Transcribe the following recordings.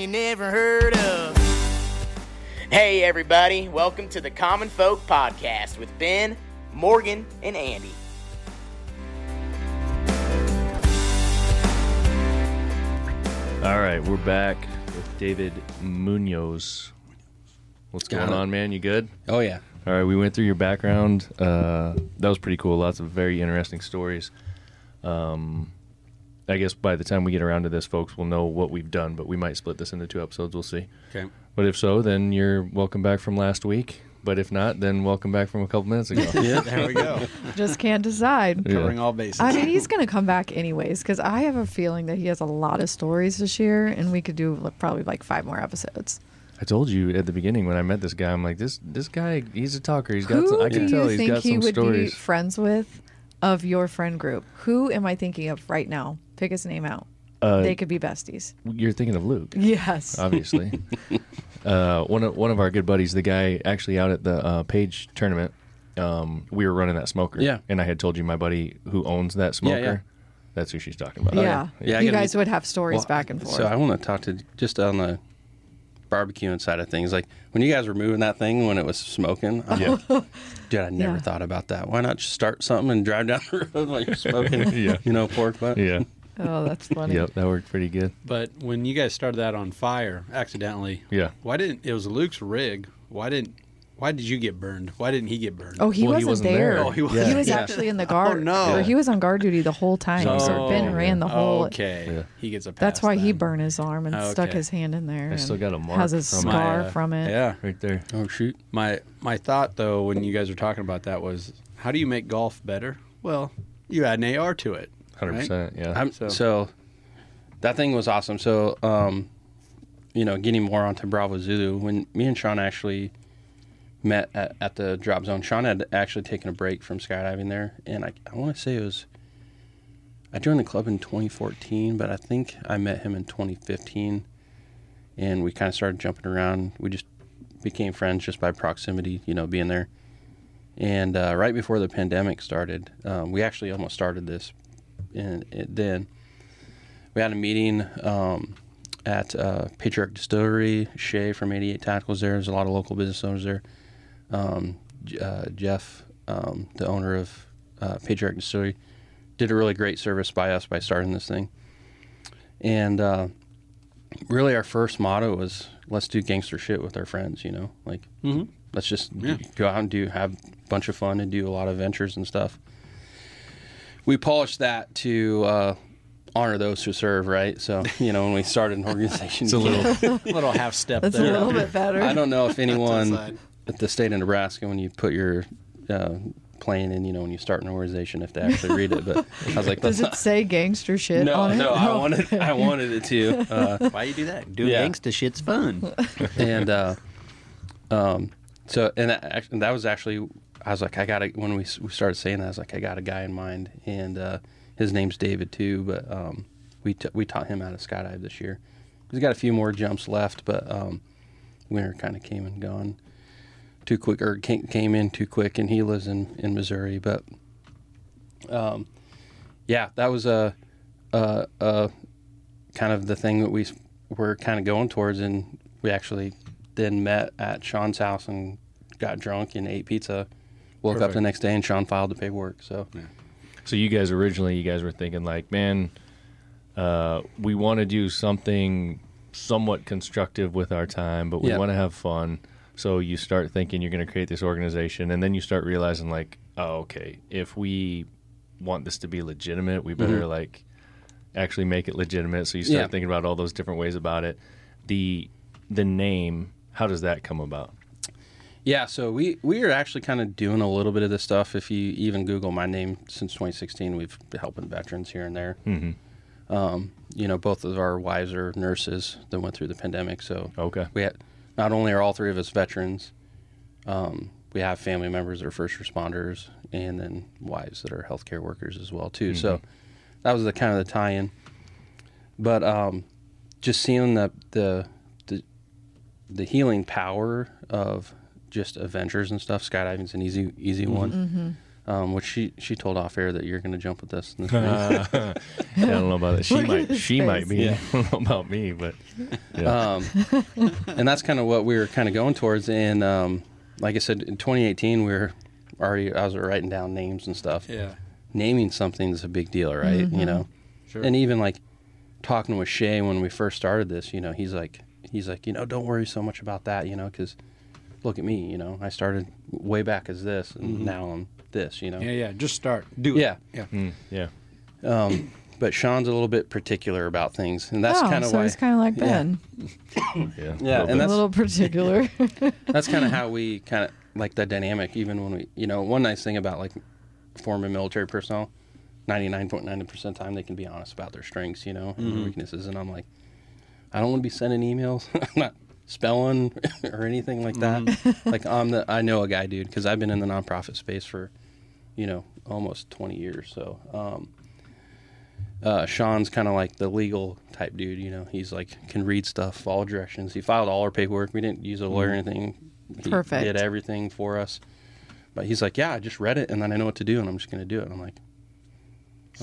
you never heard of. Hey, everybody, welcome to the Common Folk Podcast with Ben, Morgan, and Andy. All right, we're back with David Munoz. What's Got going it. on, man? You good? Oh yeah. All right, we went through your background. Uh, that was pretty cool. Lots of very interesting stories. Um, I guess by the time we get around to this, folks will know what we've done, but we might split this into two episodes. We'll see. Okay. But if so, then you're welcome back from last week. But if not, then welcome back from a couple minutes ago. Yeah. There we go. Just can't decide. Yeah. Covering all bases. I mean, he's going to come back anyways because I have a feeling that he has a lot of stories to share, and we could do probably like five more episodes. I told you at the beginning when I met this guy, I'm like, this this guy, he's a talker. He's got. Who Some, I do can tell you he's think got he some would be friends with of your friend group? Who am I thinking of right now? Pick his name out. Uh, they could be besties. you're thinking of Luke. Yes. obviously. uh, one of one of our good buddies, the guy actually out at the uh, Page tournament, um, we were running that smoker. Yeah. and I had told you my buddy who owns that smoker. yeah. That's who she's talking about. yeah. Yeah, I you guys meet- would have stories Well, back and forth. So I want to talk to just on the barbecuing side of things. Like when you guys were moving that thing when it was smoking, I'm Yeah. like, dude, I never Yeah. thought about that. Why not just start something and drive down the road while you're smoking? Yeah. You know, pork butt. Yeah. Oh, that's funny. Yep. That worked pretty good. But when you guys started that on fire accidentally, Yeah. why didn't it was Luke's rig? Why didn't why did you get burned? Why didn't he get burned? Oh, he, Well, wasn't, wasn't there. there. Oh, he He wasn't. was Yeah. actually in the guard. no. or he was on guard duty the whole time. So- So, Ben Oh, ran the whole. Okay, Yeah. he gets a. Pass That's why he burned his arm and stuck his hand in there. I still got a mark Has a from scar My, uh, from it. Yeah, Right there. Oh shoot. my my thought though when you guys were talking about that was how do you make golf better? Well, you add an AR to it. Hundred percent. Yeah. I'm, So- so. that thing was awesome. So, um, you know, getting more onto Bravo Zulu, when me and Sean actually met at, at the drop zone, Sean had actually taken a break from skydiving there. And I, I want to say it was, I joined the club in 2014, but I think I met him in 2015. And we kind of started jumping around. We just became friends just by proximity, you know, being there. And uh, right before the pandemic started, um, we actually almost started this. And it, then we had a meeting um, at uh, Patriarch Distillery. Shay from 88 Tacticals there. There's a lot of local business owners there. Um, uh, Jeff, um, the owner of uh, Patriarch Distillery, did a really great service by us by starting this thing. And uh, really, our first motto was let's do gangster shit with our friends, you know? Like, Mhm. let's just Yeah. go out and do have a bunch of fun and do a lot of ventures and stuff. We polished that to uh, honor those who serve, right? So, you know, when we started an organization, It's a little. little half step That's there. a little bit better. I don't know if anyone at the state of Nebraska, when you put your uh, plan in, you know, when you start an organization, if they actually read it. But I was like, Does it say gangster shit no, on it? no, I wanted, I wanted it to. Uh, Why you do that? Doing Yeah. gangsta shit's fun. and uh, um, so and that, and that was actually I was like I got a when we, we started saying that I was like I got a guy in mind and uh, his name's David too but um, we t- we taught him how to skydive this year he's got a few more jumps left but um, winter kind of came and gone too quick or came, came in too quick and he lives in in Missouri but um, yeah that was a, a, a kind of the thing that we were kind of going towards and we actually then met at Sean's house and got drunk and ate pizza. Woke up the next day and Sean filed the paperwork. So So you guys originally, you guys were thinking like, man, uh, we want to do something somewhat constructive with our time, but we Yeah. want to have fun. So you start thinking you're going to create this organization, and then you start realizing like, oh, okay, if we want this to be legitimate, we better like actually make it legitimate. So you start Mm-hmm. Yeah. thinking about all those different ways about it. The the name, how does that come about? Yeah, so we we are actually kind of doing a little bit of this stuff. If you even Google my name since 2016, we've been helping veterans here and there. Mhm. Um, you know, both of our wives are nurses that went through the pandemic, so Okay. we had not only are all three of us veterans, um, we have family members that are first responders, and then wives that are healthcare workers as well too. So that was the kind of the tie-in. But um, just seeing the, the the the healing power of just adventures and stuff. Skydiving's an easy easy one. um, which she she told off air that you're going to jump with us. In this ring. I don't know about that. She might. his She might be. Yeah. I don't know about me, but yeah. um, and that's kind of what we were kind of going towards. And um, like I said, in 2018, we were already I was writing down names and stuff. Yeah. Naming something is a big deal, right? You know, Sure. and even like talking with Shay when we first started this, you know, he's like he's like you know don't worry so much about that, you know, because look at me, you know, I started way back as this, and now I'm this, you know. yeah, yeah. Just start. Do it. Yeah. Yeah. Mm, yeah. Um, but Sean's a little bit particular about things, and that's oh, kind of so why. he's kind of like Ben, Yeah. Yeah, Little and bit. a little particular. that's kind of how we kind of like the dynamic even when we you know one nice thing about like former military personnel 99.9% of the time they can be honest about their strengths you know and their weaknesses and i'm like i don't want to be sending emails i'm not spelling or anything like that like i'm the i know a guy dude because i've been in the nonprofit space for you know almost 20 years so um uh, Sean's kind of like the legal type dude, you know. He's like can read stuff, follow directions. He filed all our paperwork. We didn't use a lawyer or anything. He Perfect. Did everything for us. But he's like, yeah, I just read it and then I know what to do and I'm just gonna do it. And I'm like,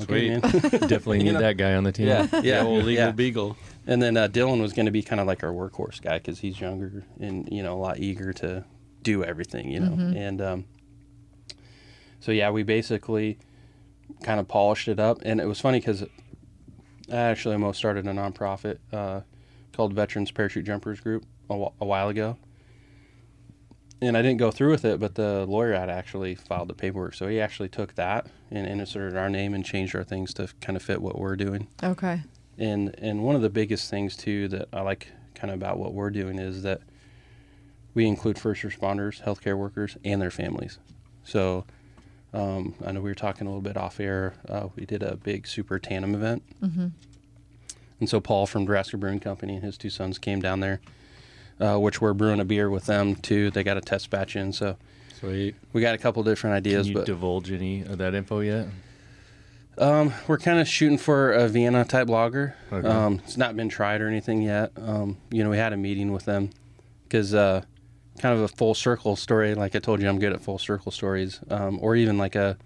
Sweet. man. Definitely You need know? that guy on the team. yeah, Yeah. yeah, old legal yeah. beagle. And then uh, Dylan was going to be kind of like our workhorse guy because he's younger and you know a lot eager to do everything, you know. And um, so yeah, we basically kind of polished it up, and it was funny because I actually almost started a nonprofit uh, called Veterans Parachute Jumpers Group a, wh- a while ago. And I didn't go through with it, but the lawyer had actually filed the paperwork. So he actually took that and inserted our name and changed our things to kind of fit what we're doing okay. and and one of the biggest things too that I like kind of about what we're doing is that we include first responders, healthcare workers, and their families. So um, I know we were talking a little bit off air. Uh, we did a big super tandem event, Mm-hmm. and so Paul from Nebraska Brewing Company and his two sons came down there, uh, which we're brewing a beer with them too. They got a test batch in, so Sweet. we got a couple different Can ideas. you but divulge any of that info yet? Um, we're kind of shooting for a Vienna type lager. Okay. Um, it's not been tried or anything yet. Um, you know, we had a meeting with them because uh, kind of a full circle story. Like I told you, I'm good at full circle stories, um, or even like a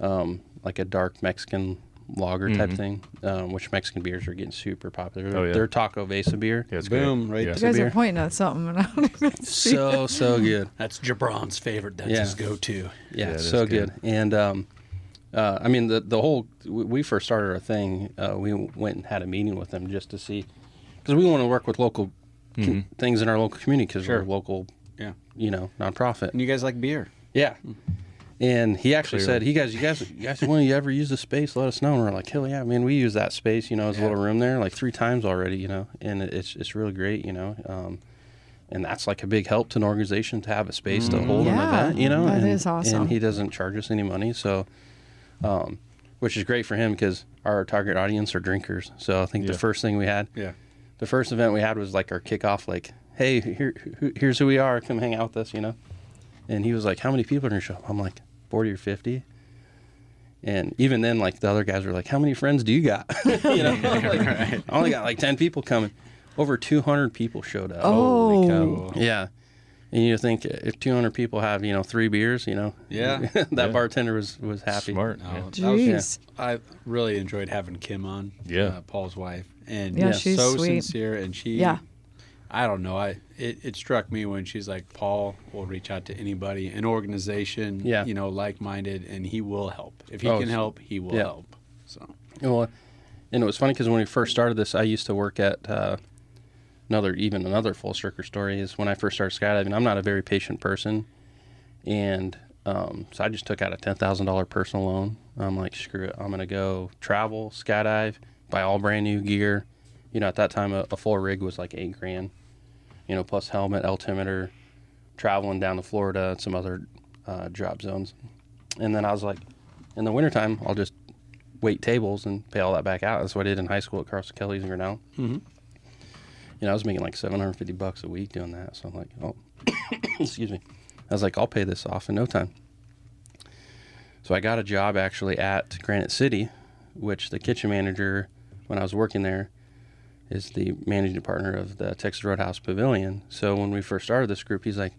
um, like a dark Mexican lager type Mhm. thing, um, which Mexican beers are getting super popular. Oh, yeah. They're Taco Vesa beer. Yeah, it's Boom, great. right Yeah. You guys beer. are pointing at something, and I don't even see. So so good. That's Jabron's favorite. That's Yeah. his go-to. Yeah, Yeah, so good. good. And um, uh, I mean, the the whole we we first started our thing. Uh, we went and had a meeting with them just to see because we want to work with local co- Mhm. things in our local community because Sure. we're a local, Yeah. you know, nonprofit. And you guys like beer? Yeah. And he actually Clearly. said, "He guys, you guys, you guys, when you ever use the space, let us know." And we're like, "Hell yeah, man! We use that space, you know, as a Yeah. little room there, like three times already, you know, and it's it's really great, you know." Um, and that's like a big help to an organization to have a space to hold an event, you know. that and, is awesome. And he doesn't charge us any money, so, um, which is great for him because our target audience are drinkers. So I think Yeah. the first thing we had, Yeah. the first event we had was like our kickoff, like, "Hey, here, here's who we are. Come hang out with us," you know. And he was like, "How many people are in your show?" I'm like, 40 or 50. And even then, like the other guys were like, "How many friends do you got?" you know, like, I only got like 10 people coming. Over 200 people showed up. Oh. Holy cow. Yeah. And you think if 200 people have, you know, three beers, you know, Yeah. that Yeah. bartender was was happy. Smart. No, yeah. that was- Jeez. I really enjoyed having Kim on. Yeah. uh, Paul's wife, and Yeah, she's so sweet. sincere. And she, Yeah. I don't know. I it, it struck me when she's like, Paul will reach out to anybody, an organization, Yeah. you know, like minded, and he will help. If he Oh, can help, he will yeah. help. So Well, and it was funny because when we first started this, I used to work at uh, another, even another full circle story is when I first started skydiving. I'm not a very patient person, and um, so I just took out a ten thousand dollar personal loan. I'm like, screw it, I'm gonna go travel, skydive, buy all brand new gear. You know, at that time, a, a full rig was like eight grand. You know, plus helmet, altimeter, traveling down to Florida and some other uh, drop zones. And then I was like, in the wintertime, I'll just wait tables and pay all that back out. That's what I did in high school at Carson Kelly's in Grinnell. Mhm. You know, I was making like 750 bucks a week doing that. So I'm like, oh, excuse me. I was like, I'll pay this off in no time. So I got a job actually at Granite City, which the kitchen manager, when I was working there, is the managing partner of the Texas Roadhouse Pavilion. So when we first started this group, he's like,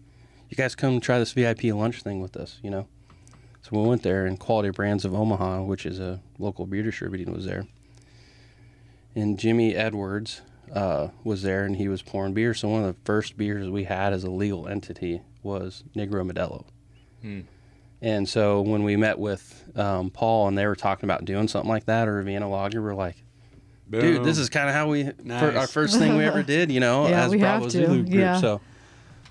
"You guys come try this VIP lunch thing with us," you know. So we went there, and Quality Brands of Omaha, which is a local beer distributing, was there. And Jimmy Edwards uh, was there, and he was pouring beer. So one of the first beers we had as a legal entity was Negro Modelo. And so when we met with um, Paul and they were talking about doing something like that or Vienna Lager, we're like, dude, this is kind of how we for our first thing we ever did, you know, Yeah, as we Bravo have to, Zulu group. yeah. So,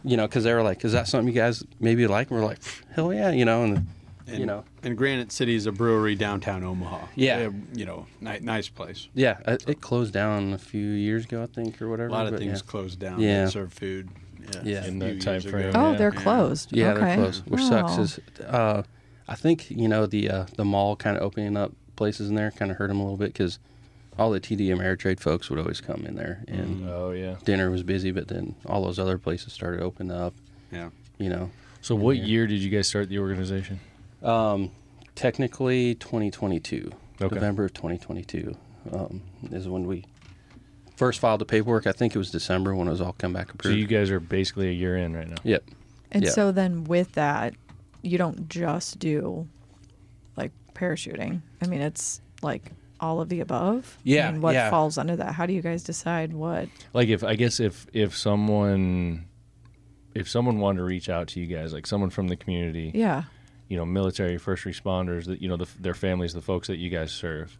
you know, because they were like, "Is that something you guys maybe like?" And we're like, "Hell yeah," you know, and, And, you know, and Granite City is a brewery downtown Omaha. Yeah. Uh, you know, ni- nice place. yeah, it, it closed down a few years ago, I think, or whatever. A lot of things yeah. closed down. Yeah. that serve food. Yeah, Yeah. In that time years ago. frame. Oh, Yeah. they're closed. Yeah, okay. they're closed, which sucks. Oh. Is uh, I think you know the uh, the mall kind of opening up places in there kind of hurt them a little bit because all the TD Ameritrade folks would always come in there, and Oh yeah. dinner was busy, but then all those other places started opening up. Yeah. You know, So what year did you guys start the organization? um, technically 2022, Okay. November of 2022 um, is when we first filed the paperwork. I think it was December when it was all come back approved. So you guys are basically a year in right now. yep. And Yeah. so then with that, you don't just do like parachuting. I mean, it's like all of the above. Yeah, And what yeah. falls under that? How do you guys decide what? Like if I guess if if someone if someone wanted to reach out to you guys, like someone from the community, Yeah. you know, military, first responders, that you know, the, their families, the folks that you guys serve,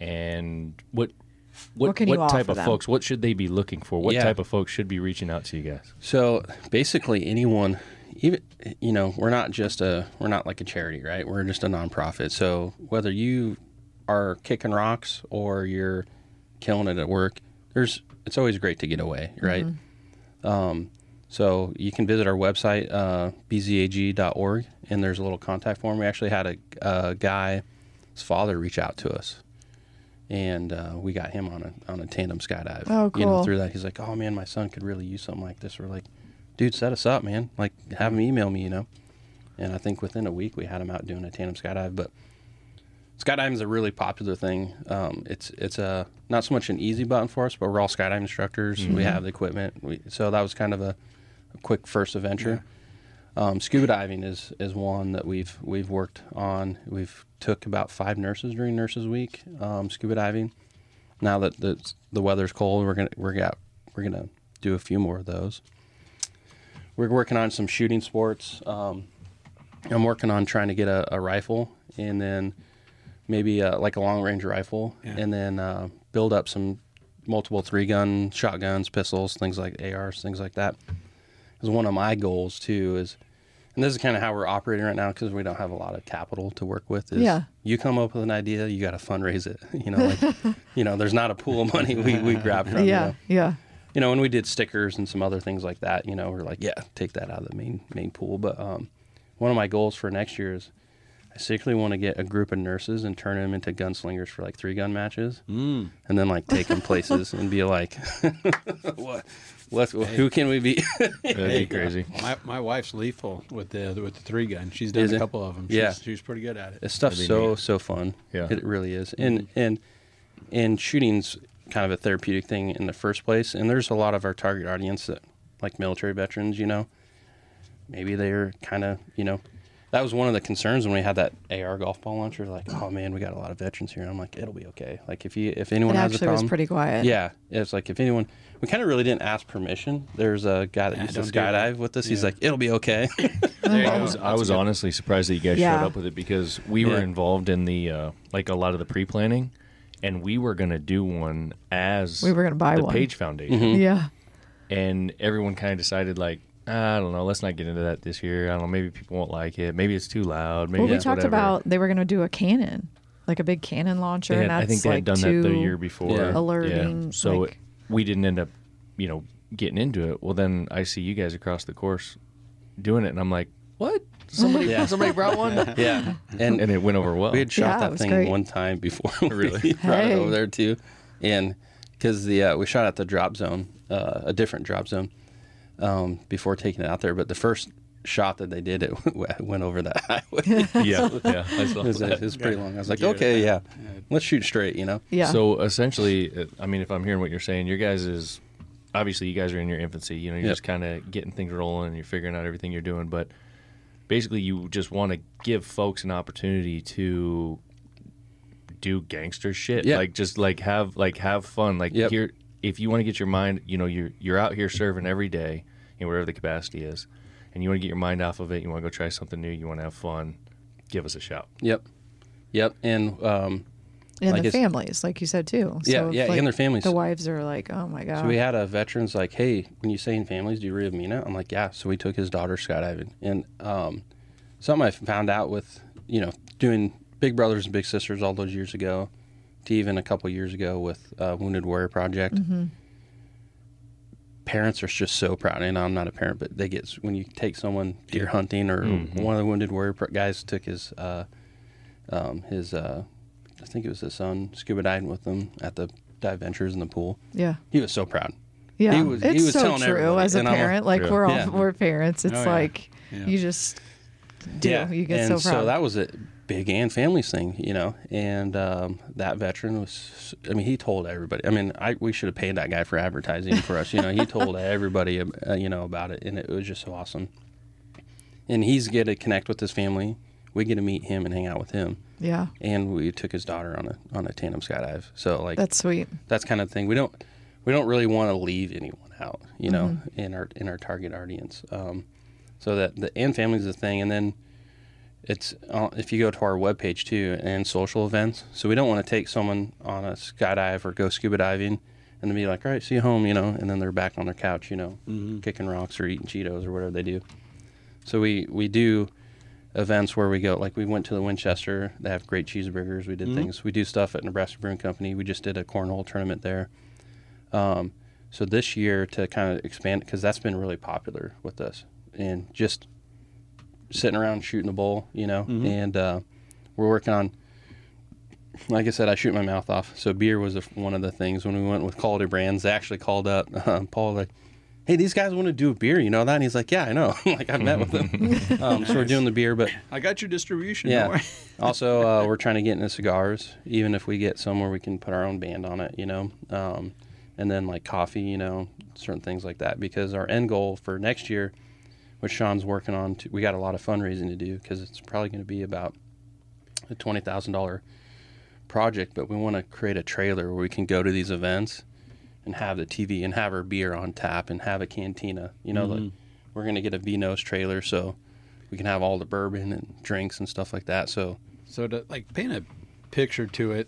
and what what What can you what type of them? folks? What should they be looking for? What Yeah. type of folks should be reaching out to you guys? So basically, anyone, even you know, we're not just a we're not like a charity, right? We're just a nonprofit. So whether you are kicking rocks or you're killing it at work, there's it's always great to get away, right? Um, so you can visit our website, uh, bzag.org, and there's a little contact form. We actually had a, a guy's father reach out to us, and uh, we got him on a on a tandem skydive. Oh, cool. You know, through that, he's like, "Oh man, my son could really use something like this." We're like, "Dude, set us up, man! Like, have him email me, you know." And I think within a week we had him out doing a tandem skydive, but skydiving is a really popular thing. Um, it's it's a not so much an easy button for us, but we're all skydive instructors. We have the equipment, we, so that was kind of a, a quick first adventure. Um, scuba diving is is one that we've we've worked on. We've took about five nurses during Nurses Week um, scuba diving. Now that the the weather's cold, we're gonna we're got we're gonna do a few more of those. We're working on some shooting sports. Um, I'm working on trying to get a, a rifle and then maybe uh, like a long range rifle, Yeah. and then uh, build up some multiple three gun shotguns, pistols, things like ARs, things like that. Because one of my goals too is, and this is kind of how we're operating right now because we don't have a lot of capital to work with. Is Yeah. you come up with an idea, you got to fundraise it. You know, like you know, there's not a pool of money we we grab from. you yeah. know? Yeah. you know, when we did stickers and some other things like that, you know, we're like, yeah, take that out of the main main pool. But um, one of my goals for next year is I secretly want to get a group of nurses and turn them into gunslingers for like three gun matches, Mm. and then like take them places and be like, what, what, who can we be? That'd be crazy. My, my wife's lethal with the with the three gun. She's done Is a it? couple of them. She's, Yeah. she's pretty good at it. This stuff's so neat. so fun. Yeah. it really is. And and and shooting's kind of a therapeutic thing in the first place. And there's a lot of our target audience that like military veterans. You know, maybe they're kind of you know. That was one of the concerns when we had that AR golf ball launcher. Like, oh man, we got a lot of veterans here. And I'm like, it'll be okay. Like, if you if anyone It has a actually problem, was pretty quiet. yeah, it's like if anyone, we kind of really didn't ask permission. There's a guy that Yeah, used to don't do that. skydive with us. He's like, it'll be okay. I was I was honestly surprised that you guys Yeah. showed up with it because we were involved in the uh, like a lot of the pre planning, and we were gonna do one as We were gonna buy the one. Page Foundation, Mm-hmm. Yeah. and everyone kind of decided like I don't know, let's not get into that this year. I don't know, maybe people won't like it. Maybe it's too loud. Maybe Well, we talked whatever. about they were going to do a cannon, like a big cannon launcher, had- and that's I think they like had done that the year before. Yeah. alerting, So like- we didn't end up, you know, getting into it. Well, then I see you guys across the course doing it, and I'm like, what? Somebody, Yeah. somebody brought one, yeah, and and it went over well. we had shot Yeah, that thing great. one time before we Really? brought it over there too, and because the uh, we shot at the drop zone, uh, a different drop zone, um, before taking it out there. But the first shot that they did, it went over that highway. yeah, yeah, I saw it, was, that. it was pretty long. I was like, Give okay, a- yeah, let's shoot straight. You know. yeah. So essentially, I mean, if I'm hearing what you're saying, your guys is obviously you guys are in your infancy. You know, you're Yep. just kind of getting things rolling and you're figuring out everything you're doing. But basically you just want to give folks an opportunity to do gangster shit. Yeah. Like just like have like have fun. Like Yep. here, if you want to get your mind, you know, you're you're out here serving every day, in whatever the capacity is, and you want to get your mind off of it. You want to go try something new. You want to have fun. Give us a shout. Yep. Yep. And um, and Like the families, like you said too. Yeah, So if, yeah, like, and their families. The wives are like, oh my god. So we had a veterans like, hey, when you say in families, do you really mean it? I'm like, yeah. So we took his daughter skydiving, and um, something I found out with you know doing Big Brothers and Big Sisters all those years ago, to even a couple years ago with uh, Wounded Warrior Project. Mm-hmm. Parents are just so proud, and I'm not a parent, but they get when you take someone deer hunting, or one of the Wounded Warrior pro- guys took his uh, um, his uh, I think it was his son scuba diving with them at the dive ventures in the pool. yeah. He was so proud. Yeah, He was- he it's was so telling true everybody, as a and I'm like- parent. Like we're all Yeah. we're parents. It's Oh, yeah. like Yeah. you just do. You get and so proud. So that was a big and families thing, you know. And um, that veteran was, I mean, he told everybody. I mean, I we should have paid that guy for advertising for us. You know, he told everybody, uh, you know, about it, and it was just so awesome. And he's get to connect with his family. We get to meet him and hang out with him. yeah, And we took his daughter on a on a tandem skydive. So like that's sweet. that's kind of thing. We don't we don't really want to leave anyone out, you know, in our in our target audience. Um, so that the and family is the thing, and then it's uh, if you go to our webpage too and social events. So we don't want to take someone on a skydive or go scuba diving and then be like, all right, see you home, you know, and then they're back on their couch, you know, kicking rocks or eating Cheetos or whatever they do. So we we do events where we go like we went to the Winchester. They have great cheeseburgers. We did things. We do stuff at Nebraska Brewing Company. We just did a cornhole tournament there. Um, so this year to kind of expand because that's been really popular with us and just sitting around shooting the bull, you know. And uh, we're working on. Like I said, I shoot my mouth off. So beer was a, one of the things when we went with quality brands. They actually called up uh, Paul like, "Hey, these guys want to do a beer. You know that?" And he's like, "Yeah, I know. like I've met with them." um, So we're doing the beer, but I got your distribution. yeah. also, uh, we're trying to get into cigars. Even if we get somewhere, we can put our own band on it, you know. Um, and then like coffee, you know, certain things like that. Because our end goal for next year, which Sean's working on, to, we got a lot of fundraising to do because it's probably going to be about a twenty thousand dollar project. But we want to create a trailer where we can go to these events and have the TV and have our beer on tap and have a cantina. You know, like mm-hmm. we're going to get a Vino's trailer so we can have all the bourbon and drinks and stuff like that. So So to like paint a picture to it,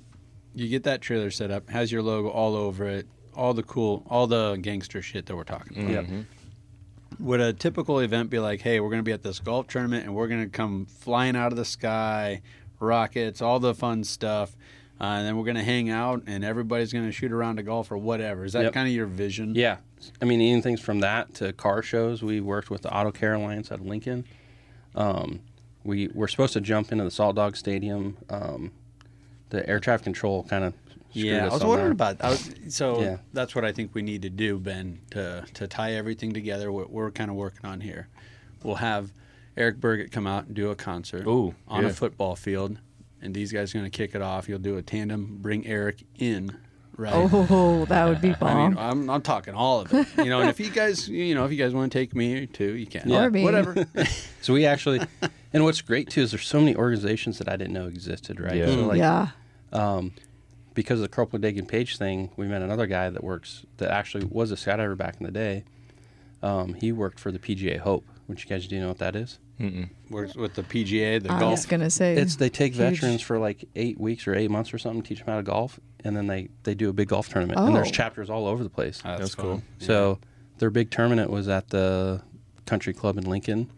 you get that trailer set up, has your logo all over it, all the cool, all the gangster shit that we're talking about. yeah, mm-hmm. Would a typical event be like, hey, we're going to be at this golf tournament and we're going to come flying out of the sky, rockets, all the fun stuff, uh, and then we're going to hang out and everybody's going to shoot around a golf or whatever? Is that Yep. kind of your vision? yeah. I mean, anything from that to car shows. We worked with the Auto Care Alliance out of Lincoln. Um, we were supposed to jump into the Salt Dog Stadium. Um, the air traffic control kind of Yeah, I was on wondering that. about. I was, so Yeah. that's what I think we need to do, Ben, to to tie everything together. What we're kind of working on here. We'll have Eric Burgett come out and do a concert Ooh, on yeah. a football field, and these guys are going to kick it off. You'll do a tandem, bring Eric in, right? Oh, that would be I bomb. mean, I'm, I'm talking all of it, you know. And if you guys, you know, if you guys want to take me too, you can. Yeah. Or me. whatever. So we actually, and what's great too is there's so many organizations that I didn't know existed, right? Yeah. So like, yeah. um, because of the Corporal Dagan Page thing, we met another guy that works that actually was a skydiver back in the day. Um, he worked for the PGA Hope, which you guys do you know what that is? Works with the PGA, the I golf. was gonna say It's they take huge. veterans for like eight weeks or eight months or something, teach them how to golf, and then they they do a big golf tournament. And there's Oh. chapters all over the place. That's, That's fun. cool. So their big tournament was at the country club in Lincoln,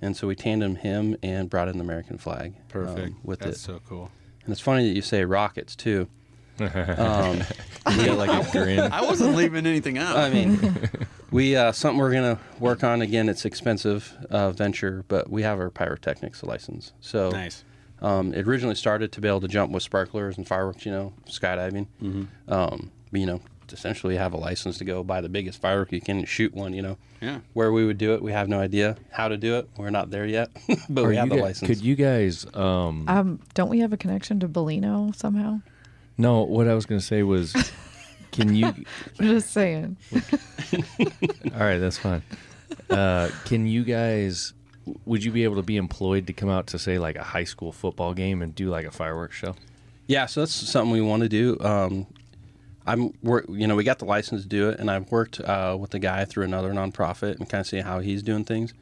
and so we tandem him and brought in the American flag. um, perfect with That's it. so cool. And it's funny that you say rockets too. Um, You got like a grin. I wasn't leaving anything out. I mean, we uh, something we're gonna work on again. It's expensive uh, venture, but we have our pyrotechnics license. So nice. um, it originally started to be able to jump with sparklers and fireworks, you know, skydiving. Mm-hmm. Um, but, you know, to essentially have a license to go buy the biggest firework you can and shoot one. You know, Yeah. where we would do it, we have no idea how to do it. We're not there yet, but Are we have you the guys- license. Could you guys? Um, Um, don't we have a connection to Bolino somehow? No, what I was gonna say was, can you? I'm just saying. All right, that's fine. Uh, can you guys would you be able to be employed to come out to say like a high school football game and do like a fireworks show? Yeah, so that's something we want to do. Um, I'm, we're, you know, we got the license to do it, and I've worked uh, with the guy through another nonprofit and kind of see how he's doing things.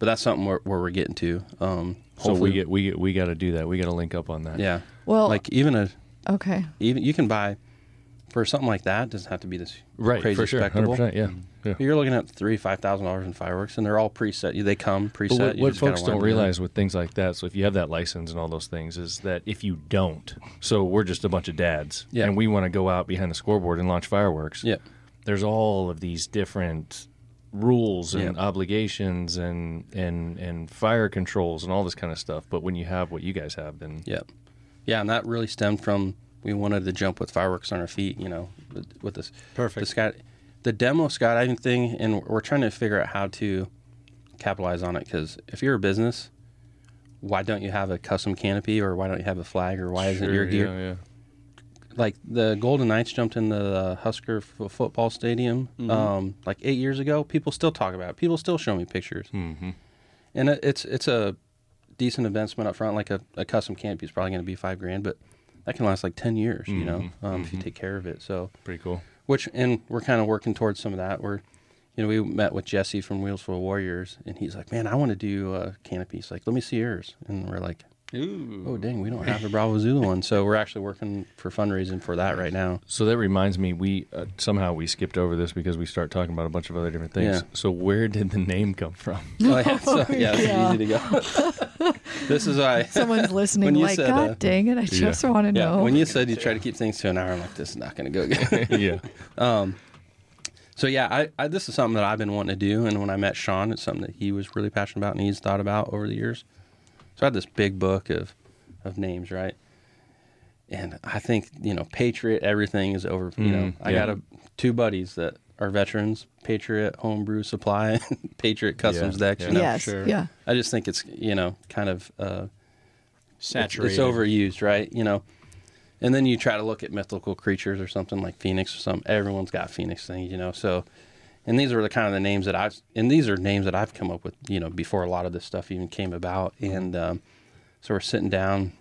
But that's something where, where we're getting to. Um, So we get we get we got to do that. We got to link up on that. yeah. Well- like even a Okay. even you can buy for something like that. Doesn't have to be this right crazy for sure. spectacle. 100%, yeah. yeah. But You're looking at three, five thousand dollars in fireworks, and they're all preset. They come preset. But what, what folks don't to do realize with things like that, so if you have that license and all those things, is that if you don't, so we're just a bunch of dads, Yeah. and we want to go out behind the scoreboard and launch fireworks. Yeah. There's all of these different rules and Yeah. obligations and and and fire controls and all this kind of stuff. But when you have what you guys have, then Yeah, yeah, and that really stemmed from we wanted to jump with fireworks on our feet, you know, with, with this Perfect. the sky, the demo skydiving thing, and we're trying to figure out how to capitalize on it because if you're a business, why don't you have a custom canopy or why don't you have a flag or why isn't your gear Yeah, yeah. like the Golden Knights jumped in the Husker f- football stadium um, like eight years ago. People still talk about it. People still show me pictures, mm-hmm. and it, it's it's a decent investment up front. Like a, a custom canopy is probably going to be five grand, but that can last like ten years. You know, mm-hmm. um, if you mm-hmm. take care of it. So Pretty cool. which and we're kind of working towards some of that. We're you know we met with Jesse from Wheels for Warriors, and he's like, man, I want to do uh, a canopy. He's like, let me see yours, and we're like. Ooh. Oh dang, we don't have a Bravo Zulu one, so we're actually working for fundraising for that right now. So that reminds me, we uh, somehow we skipped over this because we start talking about a bunch of other different things. Yeah. So where did the name come from? Oh yeah, so, yeah, Yeah. easy to go. this is why Someone's listening, When you like, said, God uh, dang it, I just want to yeah, know. when you said you try to keep things to an hour, I'm like, this is not going to go good. yeah. so yeah, I, I this is something that I've been wanting to do, and when I met Sean, it's something that he was really passionate about and he's thought about over the years. So I had this big book of of names, right? And I think you know, Patriot, everything is over. You know, Mm, I yeah. got a, two buddies that are veterans, Patriot Homebrew Supply, Patriot Customs Yeah, Decks. yeah. You know? yes. sure. Yeah. I just think it's you know kind of uh, Saturated. It's overused, right? You know, and then you try to look at mythical creatures or something like Phoenix or something. Everyone's got Phoenix things, you know. So, and these are the kind of the names that I've and these are names that I've come up with, you know, before a lot of this stuff even came about. And um, so we're sitting down,